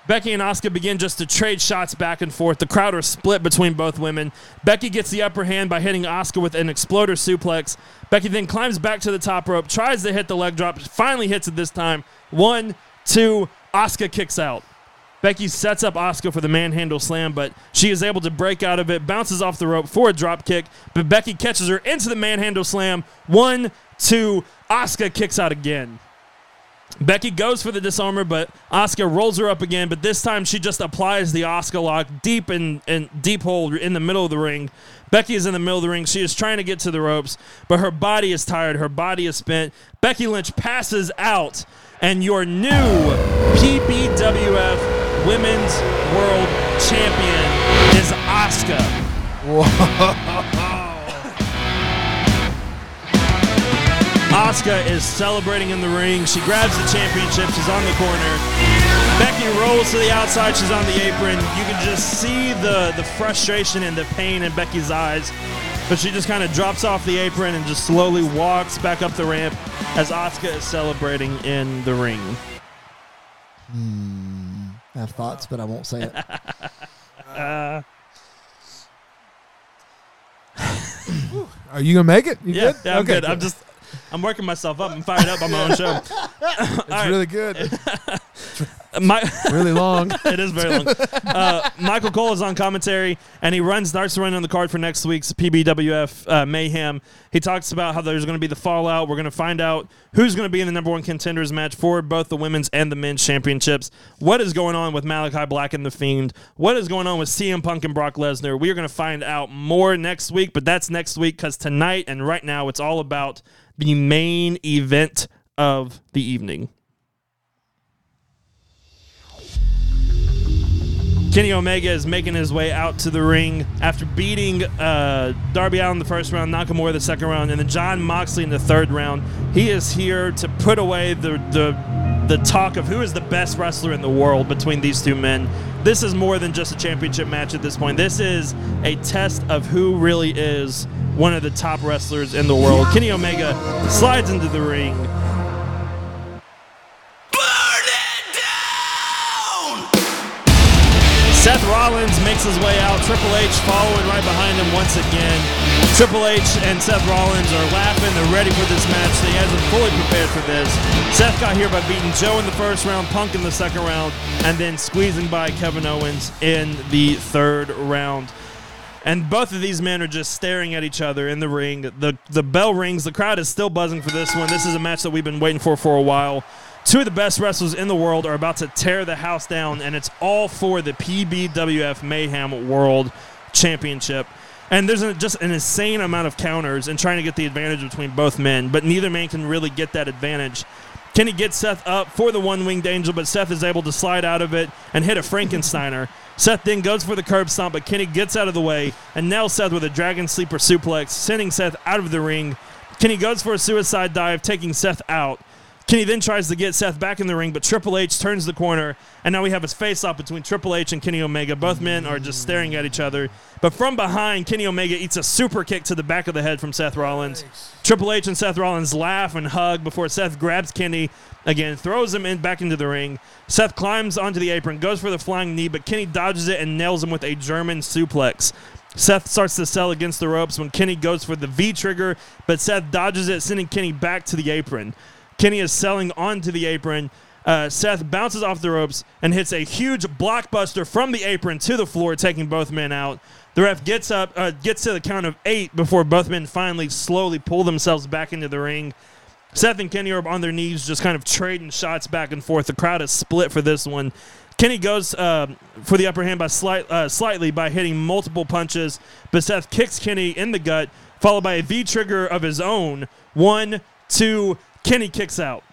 Becky and Asuka begin just to trade shots back and forth. The crowd are split between both women. Becky gets the upper hand by hitting Asuka with an exploder suplex. Becky then climbs back to the top rope, tries to hit the leg drop, finally hits it this time. One, two, Asuka kicks out. Becky sets up Asuka for the manhandle slam, but she is able to break out of it, bounces off the rope for a drop kick, but Becky catches her into the manhandle slam. One, two, Asuka kicks out again. Becky goes for the Dis-arm-her, but Asuka rolls her up again. But this time, she just applies the Asuka lock deep in, in deep hole in the middle of the ring. Becky is in the middle of the ring. She is trying to get to the ropes, but her body is tired. Her body is spent. Becky Lynch passes out, and your new PBWF Women's World Champion is Asuka. Asuka is celebrating in the ring. She grabs the championship. She's on the corner. Becky rolls to the outside. She's on the apron. You can just see the, the frustration and the pain in Becky's eyes. But she just kind of drops off the apron and just slowly walks back up the ramp as Asuka is celebrating in the ring. Hmm. I have thoughts, but I won't say it. Uh. Are you gonna make it? You Yeah, good? yeah I'm Okay, good. I'm just, I'm working myself up. I'm fired up on my own show. It's really good. My, really long. it is very long. Uh, Michael Cole is on commentary, and he runs, starts to run on the card for next week's PBWF uh, Mayhem. He talks about how there's going to be the fallout. We're going to find out who's going to be in the number one contenders match for both the women's and the men's championships. What is going on with Malakai Black and the Fiend? What is going on with CM Punk and Brock Lesnar? We are going to find out more next week, but that's next week because tonight and right now it's all about the main event of the evening. Kenny Omega is making his way out to the ring after beating uh, Darby Allin in the first round, Nakamura the second round, and then Jon Moxley in the third round. He is here to put away the the the talk of who is the best wrestler in the world between these two men. This is more than just a championship match at this point. This is a test of who really is one of the top wrestlers in the world. Kenny Omega slides into the ring. Rollins makes his way out. Triple H following right behind him once again. Triple H and Seth Rollins are laughing. They're ready for this match. They hasn't fully prepared for this. Seth got here by beating Joe in the first round, Punk in the second round, and then squeezing by Kevin Owens in the third round. And both of these men are just staring at each other in the ring. The the bell rings. The crowd is still buzzing for this one. This is a match that we've been waiting for for a while. Two of the best wrestlers in the world are about to tear the house down, and it's all for the PBWF Mayhem World Championship. And there's just an insane amount of counters and trying to get the advantage between both men, but neither man can really get that advantage. Kenny gets Seth up for the one winged angel, but Seth is able to slide out of it and hit a Frankensteiner. Seth then goes for the curb stomp, but Kenny gets out of the way and nails Seth with a dragon sleeper suplex, sending Seth out of the ring. Kenny goes for a suicide dive, taking Seth out. Kenny then tries to get Seth back in the ring, but Triple H turns the corner, and now we have a face off between Triple H and Kenny Omega. Both men are just staring at each other. But from behind, Kenny Omega eats a super kick to the back of the head from Seth Rollins. Triple H and Seth Rollins laugh and hug before Seth grabs Kenny again, throws him in back into the ring. Seth climbs onto the apron, goes for the flying knee, but Kenny dodges it and nails him with a German suplex. Seth starts to sell against the ropes when Kenny goes for the V trigger, but Seth dodges it, sending Kenny back to the apron. Kenny is selling onto the apron. Uh, Seth bounces off the ropes and hits a huge blockbuster from the apron to the floor, taking both men out. The ref gets up, uh, gets to the count of eight before both men finally slowly pull themselves back into the ring. Seth and Kenny are on their knees, just kind of trading shots back and forth. The crowd is split for this one. Kenny goes uh, for the upper hand by slight, uh, slightly by hitting multiple punches, but Seth kicks Kenny in the gut, followed by a V trigger of his own. One, two, Kenny kicks out.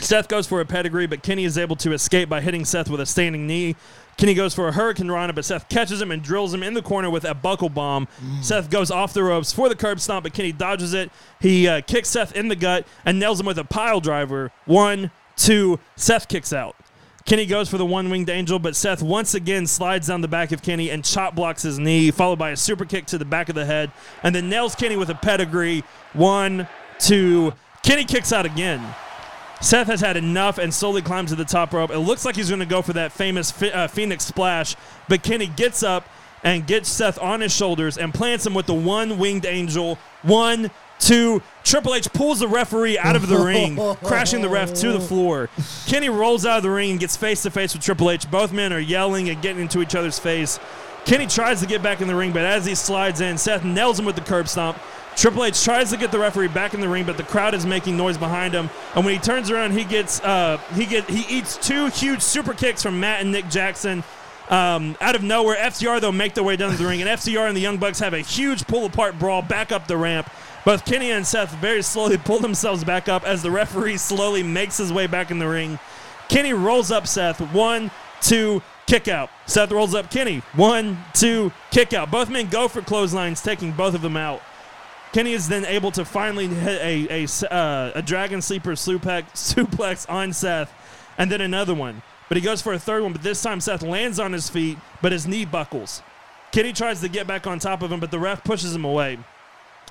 Seth goes for a pedigree, but Kenny is able to escape by hitting Seth with a standing knee. Kenny goes for a Hurricane Rana, but Seth catches him and drills him in the corner with a buckle bomb. Seth goes off the ropes for the curb stomp, but Kenny dodges it. He uh, kicks Seth in the gut and nails him with a pile driver. One, two, Seth kicks out. Kenny goes for the one winged angel, but Seth once again slides down the back of Kenny and chop blocks his knee, followed by a super kick to the back of the head, and then nails Kenny with a pedigree. One, two, Kenny kicks out again. Seth has had enough and slowly climbs to the top rope. It looks like he's going to go for that famous uh, Phoenix splash, but Kenny gets up and gets Seth on his shoulders and plants him with the one winged angel. One, two. Triple H pulls the referee out of the ring, crashing the ref to the floor. Kenny rolls out of the ring and gets face to face with Triple H. Both men are yelling and getting into each other's face. Kenny tries to get back in the ring, but as he slides in, Seth nails him with the curb stomp. Triple H tries to get the referee back in the ring, but the crowd is making noise behind him. And when he turns around, he gets uh, he get he eats two huge super kicks from Matt and Nick Jackson. Um, out of nowhere, FTR though make their way down to the ring, and FTR and the Young Bucks have a huge pull apart brawl back up the ramp. Both Kenny and Seth very slowly pull themselves back up as the referee slowly makes his way back in the ring. Kenny rolls up Seth. One, two, kick out. Seth rolls up Kenny. One, two, kick out. Both men go for clotheslines, taking both of them out. Kenny is then able to finally hit a a, uh, a dragon sleeper suplex, suplex on Seth, and then another one. But he goes for a third one, but this time Seth lands on his feet, but his knee buckles. Kenny tries to get back on top of him, but the ref pushes him away.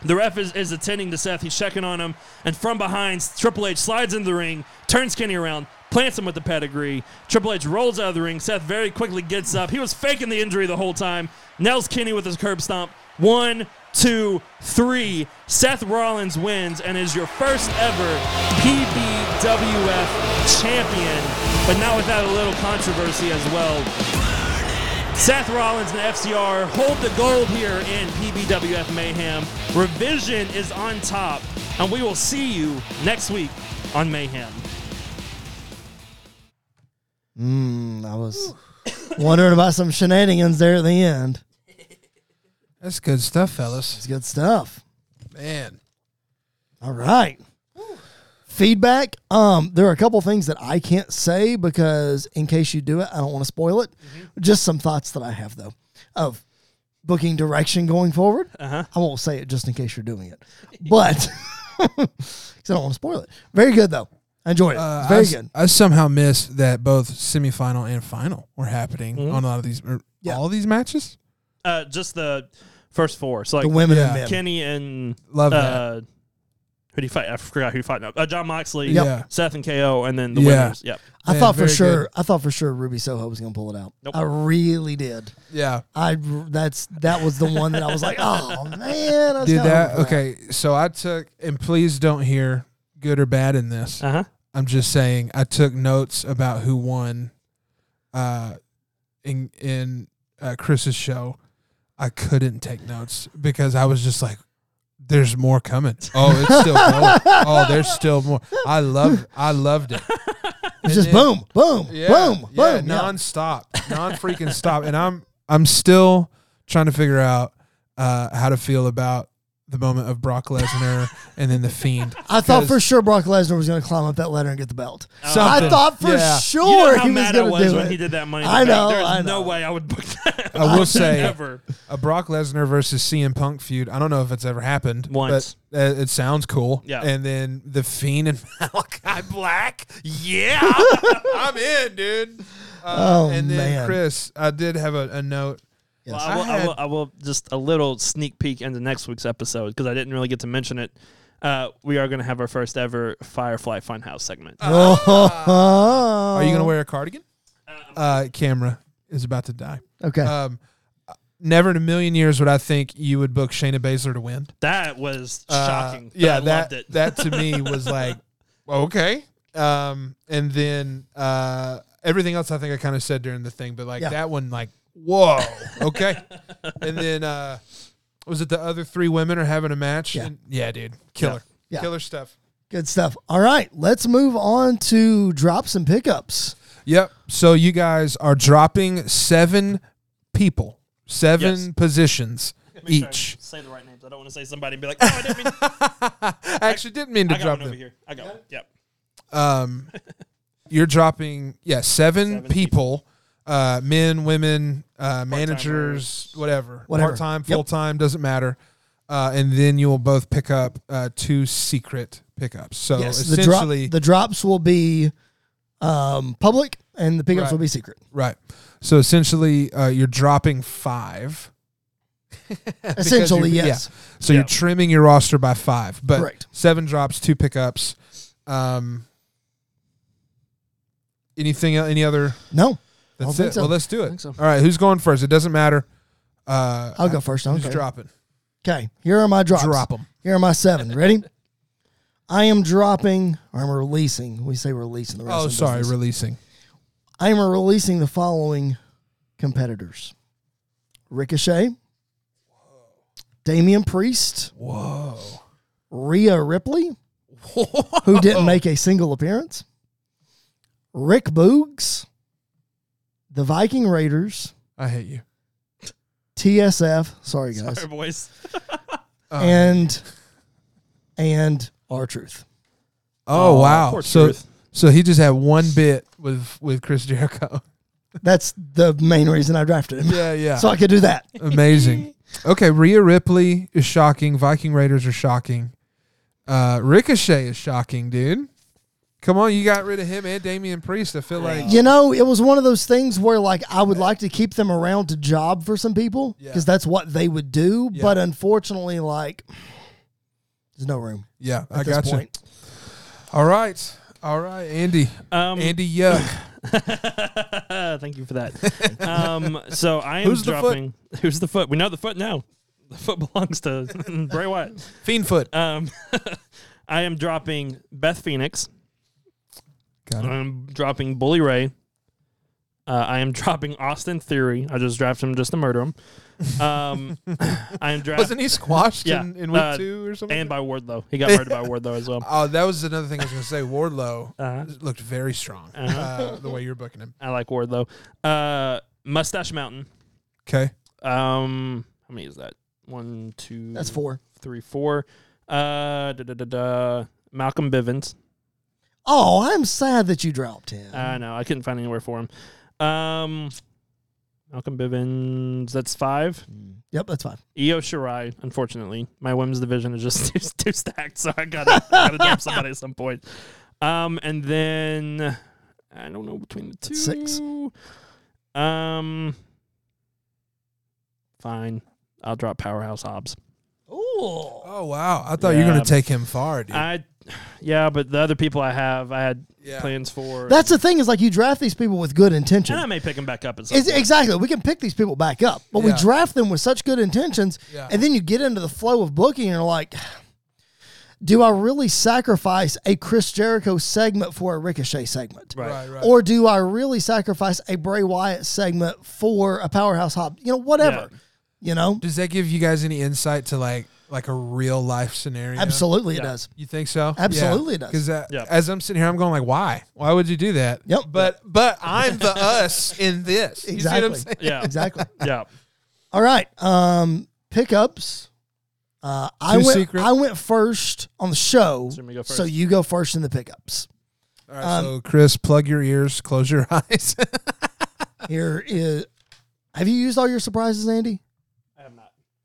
The ref is, is attending to Seth. He's checking on him. And from behind, Triple H slides into the ring, turns Kenny around, plants him with the pedigree. Triple H rolls out of the ring. Seth very quickly gets up. He was faking the injury the whole time. Nails Kenny with his curb stomp. One, two, three. Seth Rollins wins and is your first ever PBWF champion, but not without a little controversy as well. Seth Rollins and FTR hold the gold here in PBWF Mayhem. Revision is on top, and we will see you next week on Mayhem. Mm, I was wondering about some shenanigans there at the end. That's good stuff, fellas. It's good stuff. Man. All right. Feedback. Um, there are a couple things that I can't say because in case you do it, I don't want to spoil it. Just some thoughts that I have though of booking direction going forward. Uh-huh. I won't say it just in case you're doing it, but because I don't want to spoil it. Very good though. I enjoyed it. Uh, very I, s- good. I somehow missed that both semifinal and final were happening Mhm. on a lot of these, or Yeah. all these matches. Uh, just the first four. So like The women yeah. and men. Kenny and Love that. uh, who do you fight? I forgot who you fought now. Uh, Jon Moxley, Yep. Yeah. Seth and KO, and then the Yeah. winners. Yep. I Man, thought for sure. good. I thought for sure Ruby Soho was going to pull it out. Nope. I really did. Yeah. I that's that was the one that I was like, oh man, I was Dude, kinda that, okay. So I took, and please don't hear good or bad in this. Uh huh. I'm just saying I took notes about who won uh in in uh, Chris's show. I couldn't take notes because I was just like there's more coming. Oh, it's still going. oh, there's still more. I love I loved it. It's just boom, boom, Yeah, boom, yeah, boom. Non-stop. Non-freaking stop. And I'm I'm still trying to figure out uh how to feel about the moment of Brock Lesnar and then the Fiend. I thought for sure Brock Lesnar was going to climb up that ladder and get the belt. I thought for Yeah. sure You know how he was mad I going was to do when it. he did that money. in I the Bank? know, There's I no know. way I would book that. I will say- ever. a Brock Lesnar versus CM Punk feud. I don't know if it's ever happened Once. but uh, it sounds cool. Yeah. And then the Fiend and Malakai Black. Yeah, I'm in, dude. Uh, Oh, and then man. Chris, I did have a, a note. Yes. Well, I, will, I I, will, I will just a little sneak peek into next week's episode because I didn't really get to mention it. Uh, we are going to have our first ever Firefly Funhouse segment. Oh. Are you gonna wear a cardigan? Uh, camera is about to die. Okay. Um, never in a million years would I think you would book Shayna Baszler to win. That was Uh, shocking. but yeah, I that loved it. that to me was like okay. Um, and then uh, everything else I think I kind of said during the thing, but like Yeah. that one, like whoa, okay. and then uh, was it the other three women are having a match? Yeah. And- yeah, dude, killer, Yeah. killer stuff. Good stuff. All right, let's move on to drops and pickups. Yep. So you guys are dropping seven people, seven Yes. positions Make sure I each. say the right names. I don't want to say somebody and be like, oh, I didn't mean. I actually didn't mean to I got drop one over here. I got one. Yep. Um, you're dropping yeah seven, Seven people, uh, men, women, uh, managers, whatever, Whatever. part time, Yep. full time, doesn't matter. Uh, and then you will both pick up uh, two secret pickups. So yes, the, drop, essentially, the drops will be um, public and the pickups Right. will be secret. right. So essentially, uh, you're dropping five. Essentially, you're- yes. Yeah. So Yeah. you're trimming your roster by five, but Correct. seven drops, two pickups. Um, anything? el- Any other? No, That's it. so. Well, let's do it. so. All right, who's going first? It doesn't matter. Uh, I'll go first. Who's care. dropping? Okay, here are my drops. Drop them. Here are my seven. Ready? I am dropping, or I'm releasing. We say releasing the rest Oh, sorry, business. releasing. I am releasing the following competitors: Ricochet, Damian Priest, Whoa. Rhea Ripley, who didn't make a single appearance, Rick Boogs, the Viking Raiders, I hate you. TSF, sorry guys, Sorry, boys. Oh. and and R-Truth. oh, Aw, wow. poor So Truth. so he just had one bit with with Chris Jericho. That's the main reason I drafted him. yeah, yeah. So I could do that. Amazing. Okay, Rhea Ripley is shocking. Viking Raiders are shocking. Uh, Ricochet is shocking, dude. Come on, you got rid of him and Damian Priest. I feel like You know, it was one of those things where like I would like to keep them around to job for some people Yeah. because that's what they would do. Yeah. But unfortunately, like there's no room yeah, at I this got you. All right, all right, Andy, Um, Andy Yuck. Thank you for that. Um, so I am Who's the foot? dropping. Who's the foot? We know the foot now. The foot belongs to Bray Wyatt. Fiendfoot. Um, I am dropping Beth Phoenix. Got it. I'm dropping Bully Ray. Uh, I am dropping Austin Theory. I just drafted him just to murder him. Um, I am drafting Wasn't he squashed Yeah, in, in week uh, two or something? and by Wardlow. He got murdered by Wardlow as well. oh, that was another thing I was going to say. Wardlow Uh-huh. looked very strong. Uh-huh. Uh, the way you're booking him. I like Wardlow. Uh, Mustache Mountain. Okay. Um, how many is that? One, two. That's four. three, four. Uh, da, da, da, da. Malcolm Bivens. Oh, I'm sad that you dropped him. I know I couldn't find anywhere for him. Um, Malcolm Bivens. That's five. yep, that's fine. Io Shirai. Unfortunately, my women's division is just too, too stacked, so I gotta gotta drop somebody at some point. Um, and then I don't know between the two. That's six. Um, fine. I'll drop Powerhouse Hobbs. Ooh. Oh wow, I thought you were going to take him far, dude. I, yeah, but the other people I have, I had Yeah. plans for. That's the thing is like you draft these people with good intention. and I may pick them back up at some It's, point. exactly. We can pick these people back up, but we Yeah. draft them with such good intentions, Yeah. and then you get into the flow of booking, and you're like, do I really sacrifice a Chris Jericho segment for a Ricochet segment? Right. right, right. Or do I really sacrifice a Bray Wyatt segment for a Powerhouse Hobbs? You know, whatever. Yeah. You know, Does that give you guys any insight to like like a real life scenario? absolutely it Yeah. does. You think so? Absolutely it does. Because uh, Yeah. as I'm sitting here, I'm going like, why? Why would you do that? Yep. But but I'm the us in this. You see what I'm Exactly. saying? Yeah. Exactly. Yeah. All right. Um, pickups. Uh, I Too went. secret? I went first on the show, So let me go so you go first in the pickups. All right. Um, so Chris, plug your ears, close your eyes. Here is. Have you used all your surprises, Andy?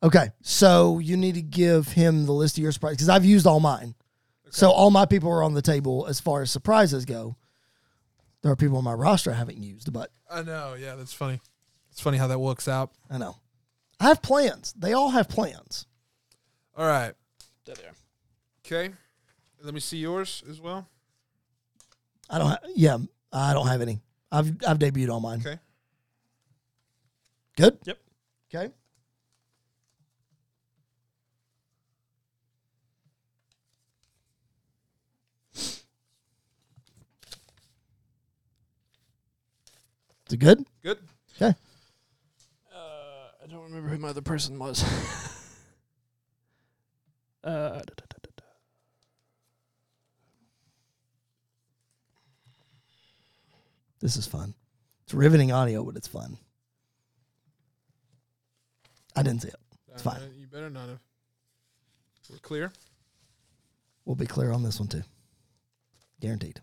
I have not. Okay, so you need to give him the list of your surprises because I've used all mine. So all my people are on the table as far as surprises go. There are people on my roster I haven't used, but I know. Yeah, that's funny. It's funny how that works out. I know. I have plans. They all have plans. All right. There they are. Okay. Let me see yours as well. I don't. Ha- yeah, I don't have any. I've I've debuted all mine. Okay. Good. Yep. Okay. Is it good? Good. Okay. Uh, I don't remember who my other person was. uh, da, da, da. This is fun. It's riveting audio, but it's fun. I didn't see it. It's fine. Uh, you better not have. We're clear. We'll be clear on this one too. Guaranteed.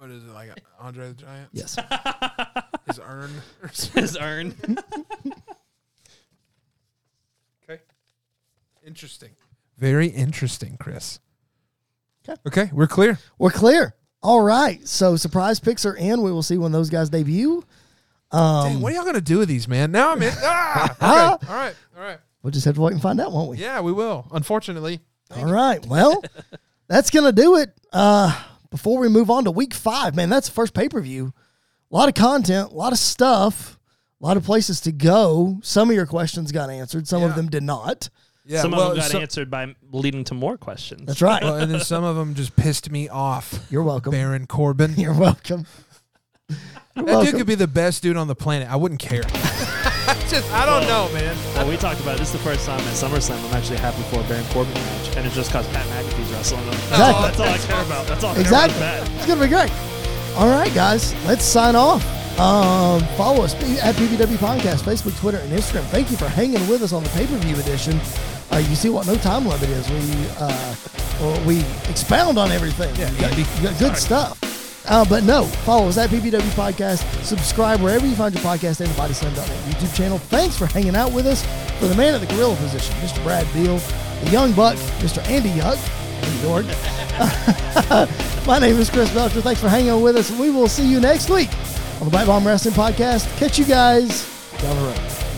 What is it like? Andre the Giant? Yes. His urn. or something? His urn. Okay. Interesting. Very interesting, Chris. 'Kay. Okay, Okay. we're clear. We're clear. All right. So surprise picks are in. We will see when those guys debut. Um, Dang, what are y'all gonna do with these, man? Now I'm in. Ah, okay. all right. All right. we'll just have to wait and find out, won't we? Yeah, we will. Unfortunately. All right. Well, that's gonna do it. Uh, before we move on to week five, man, that's the first pay per view. A lot of content, a lot of stuff, a lot of places to go. Some of your questions got answered. Some Yeah. of them did not. Yeah. Some well, of them got so- answered by leading to more questions. That's right. well, and then some of them just pissed me off. You're welcome. Baron Corbin. You're welcome. You're That welcome. dude could be the best dude on the planet. I wouldn't care. I just I don't know, man. Well, we talked about it. this is the first time at SummerSlam I'm actually happy for a Baron Corbin match, and it's just because Pat McAfee's wrestling him. That's, all, that's all I care about. That's all I care Exactly. about. is It's gonna be great. All right, guys, let's sign off. Um, follow us at PBW Podcast, Facebook, Twitter, and Instagram. Thank you for hanging with us on the pay per view edition. Uh, you see what no time limit is. We uh, well, we expound on everything. Yeah, you got, you got good stuff. Uh, but no, follow us at PBW Podcast. Subscribe wherever you find your podcast and the BodySlam.net YouTube channel. Thanks for hanging out with us. For the man at the gorilla position, Mr. Brad Beal, the young buck, Mr. Andy Yuck, New York. My name is Chris Belcher. Thanks for hanging with us. We will see you next week on the Pipe Bomb Wrestling Podcast. Catch you guys down the road.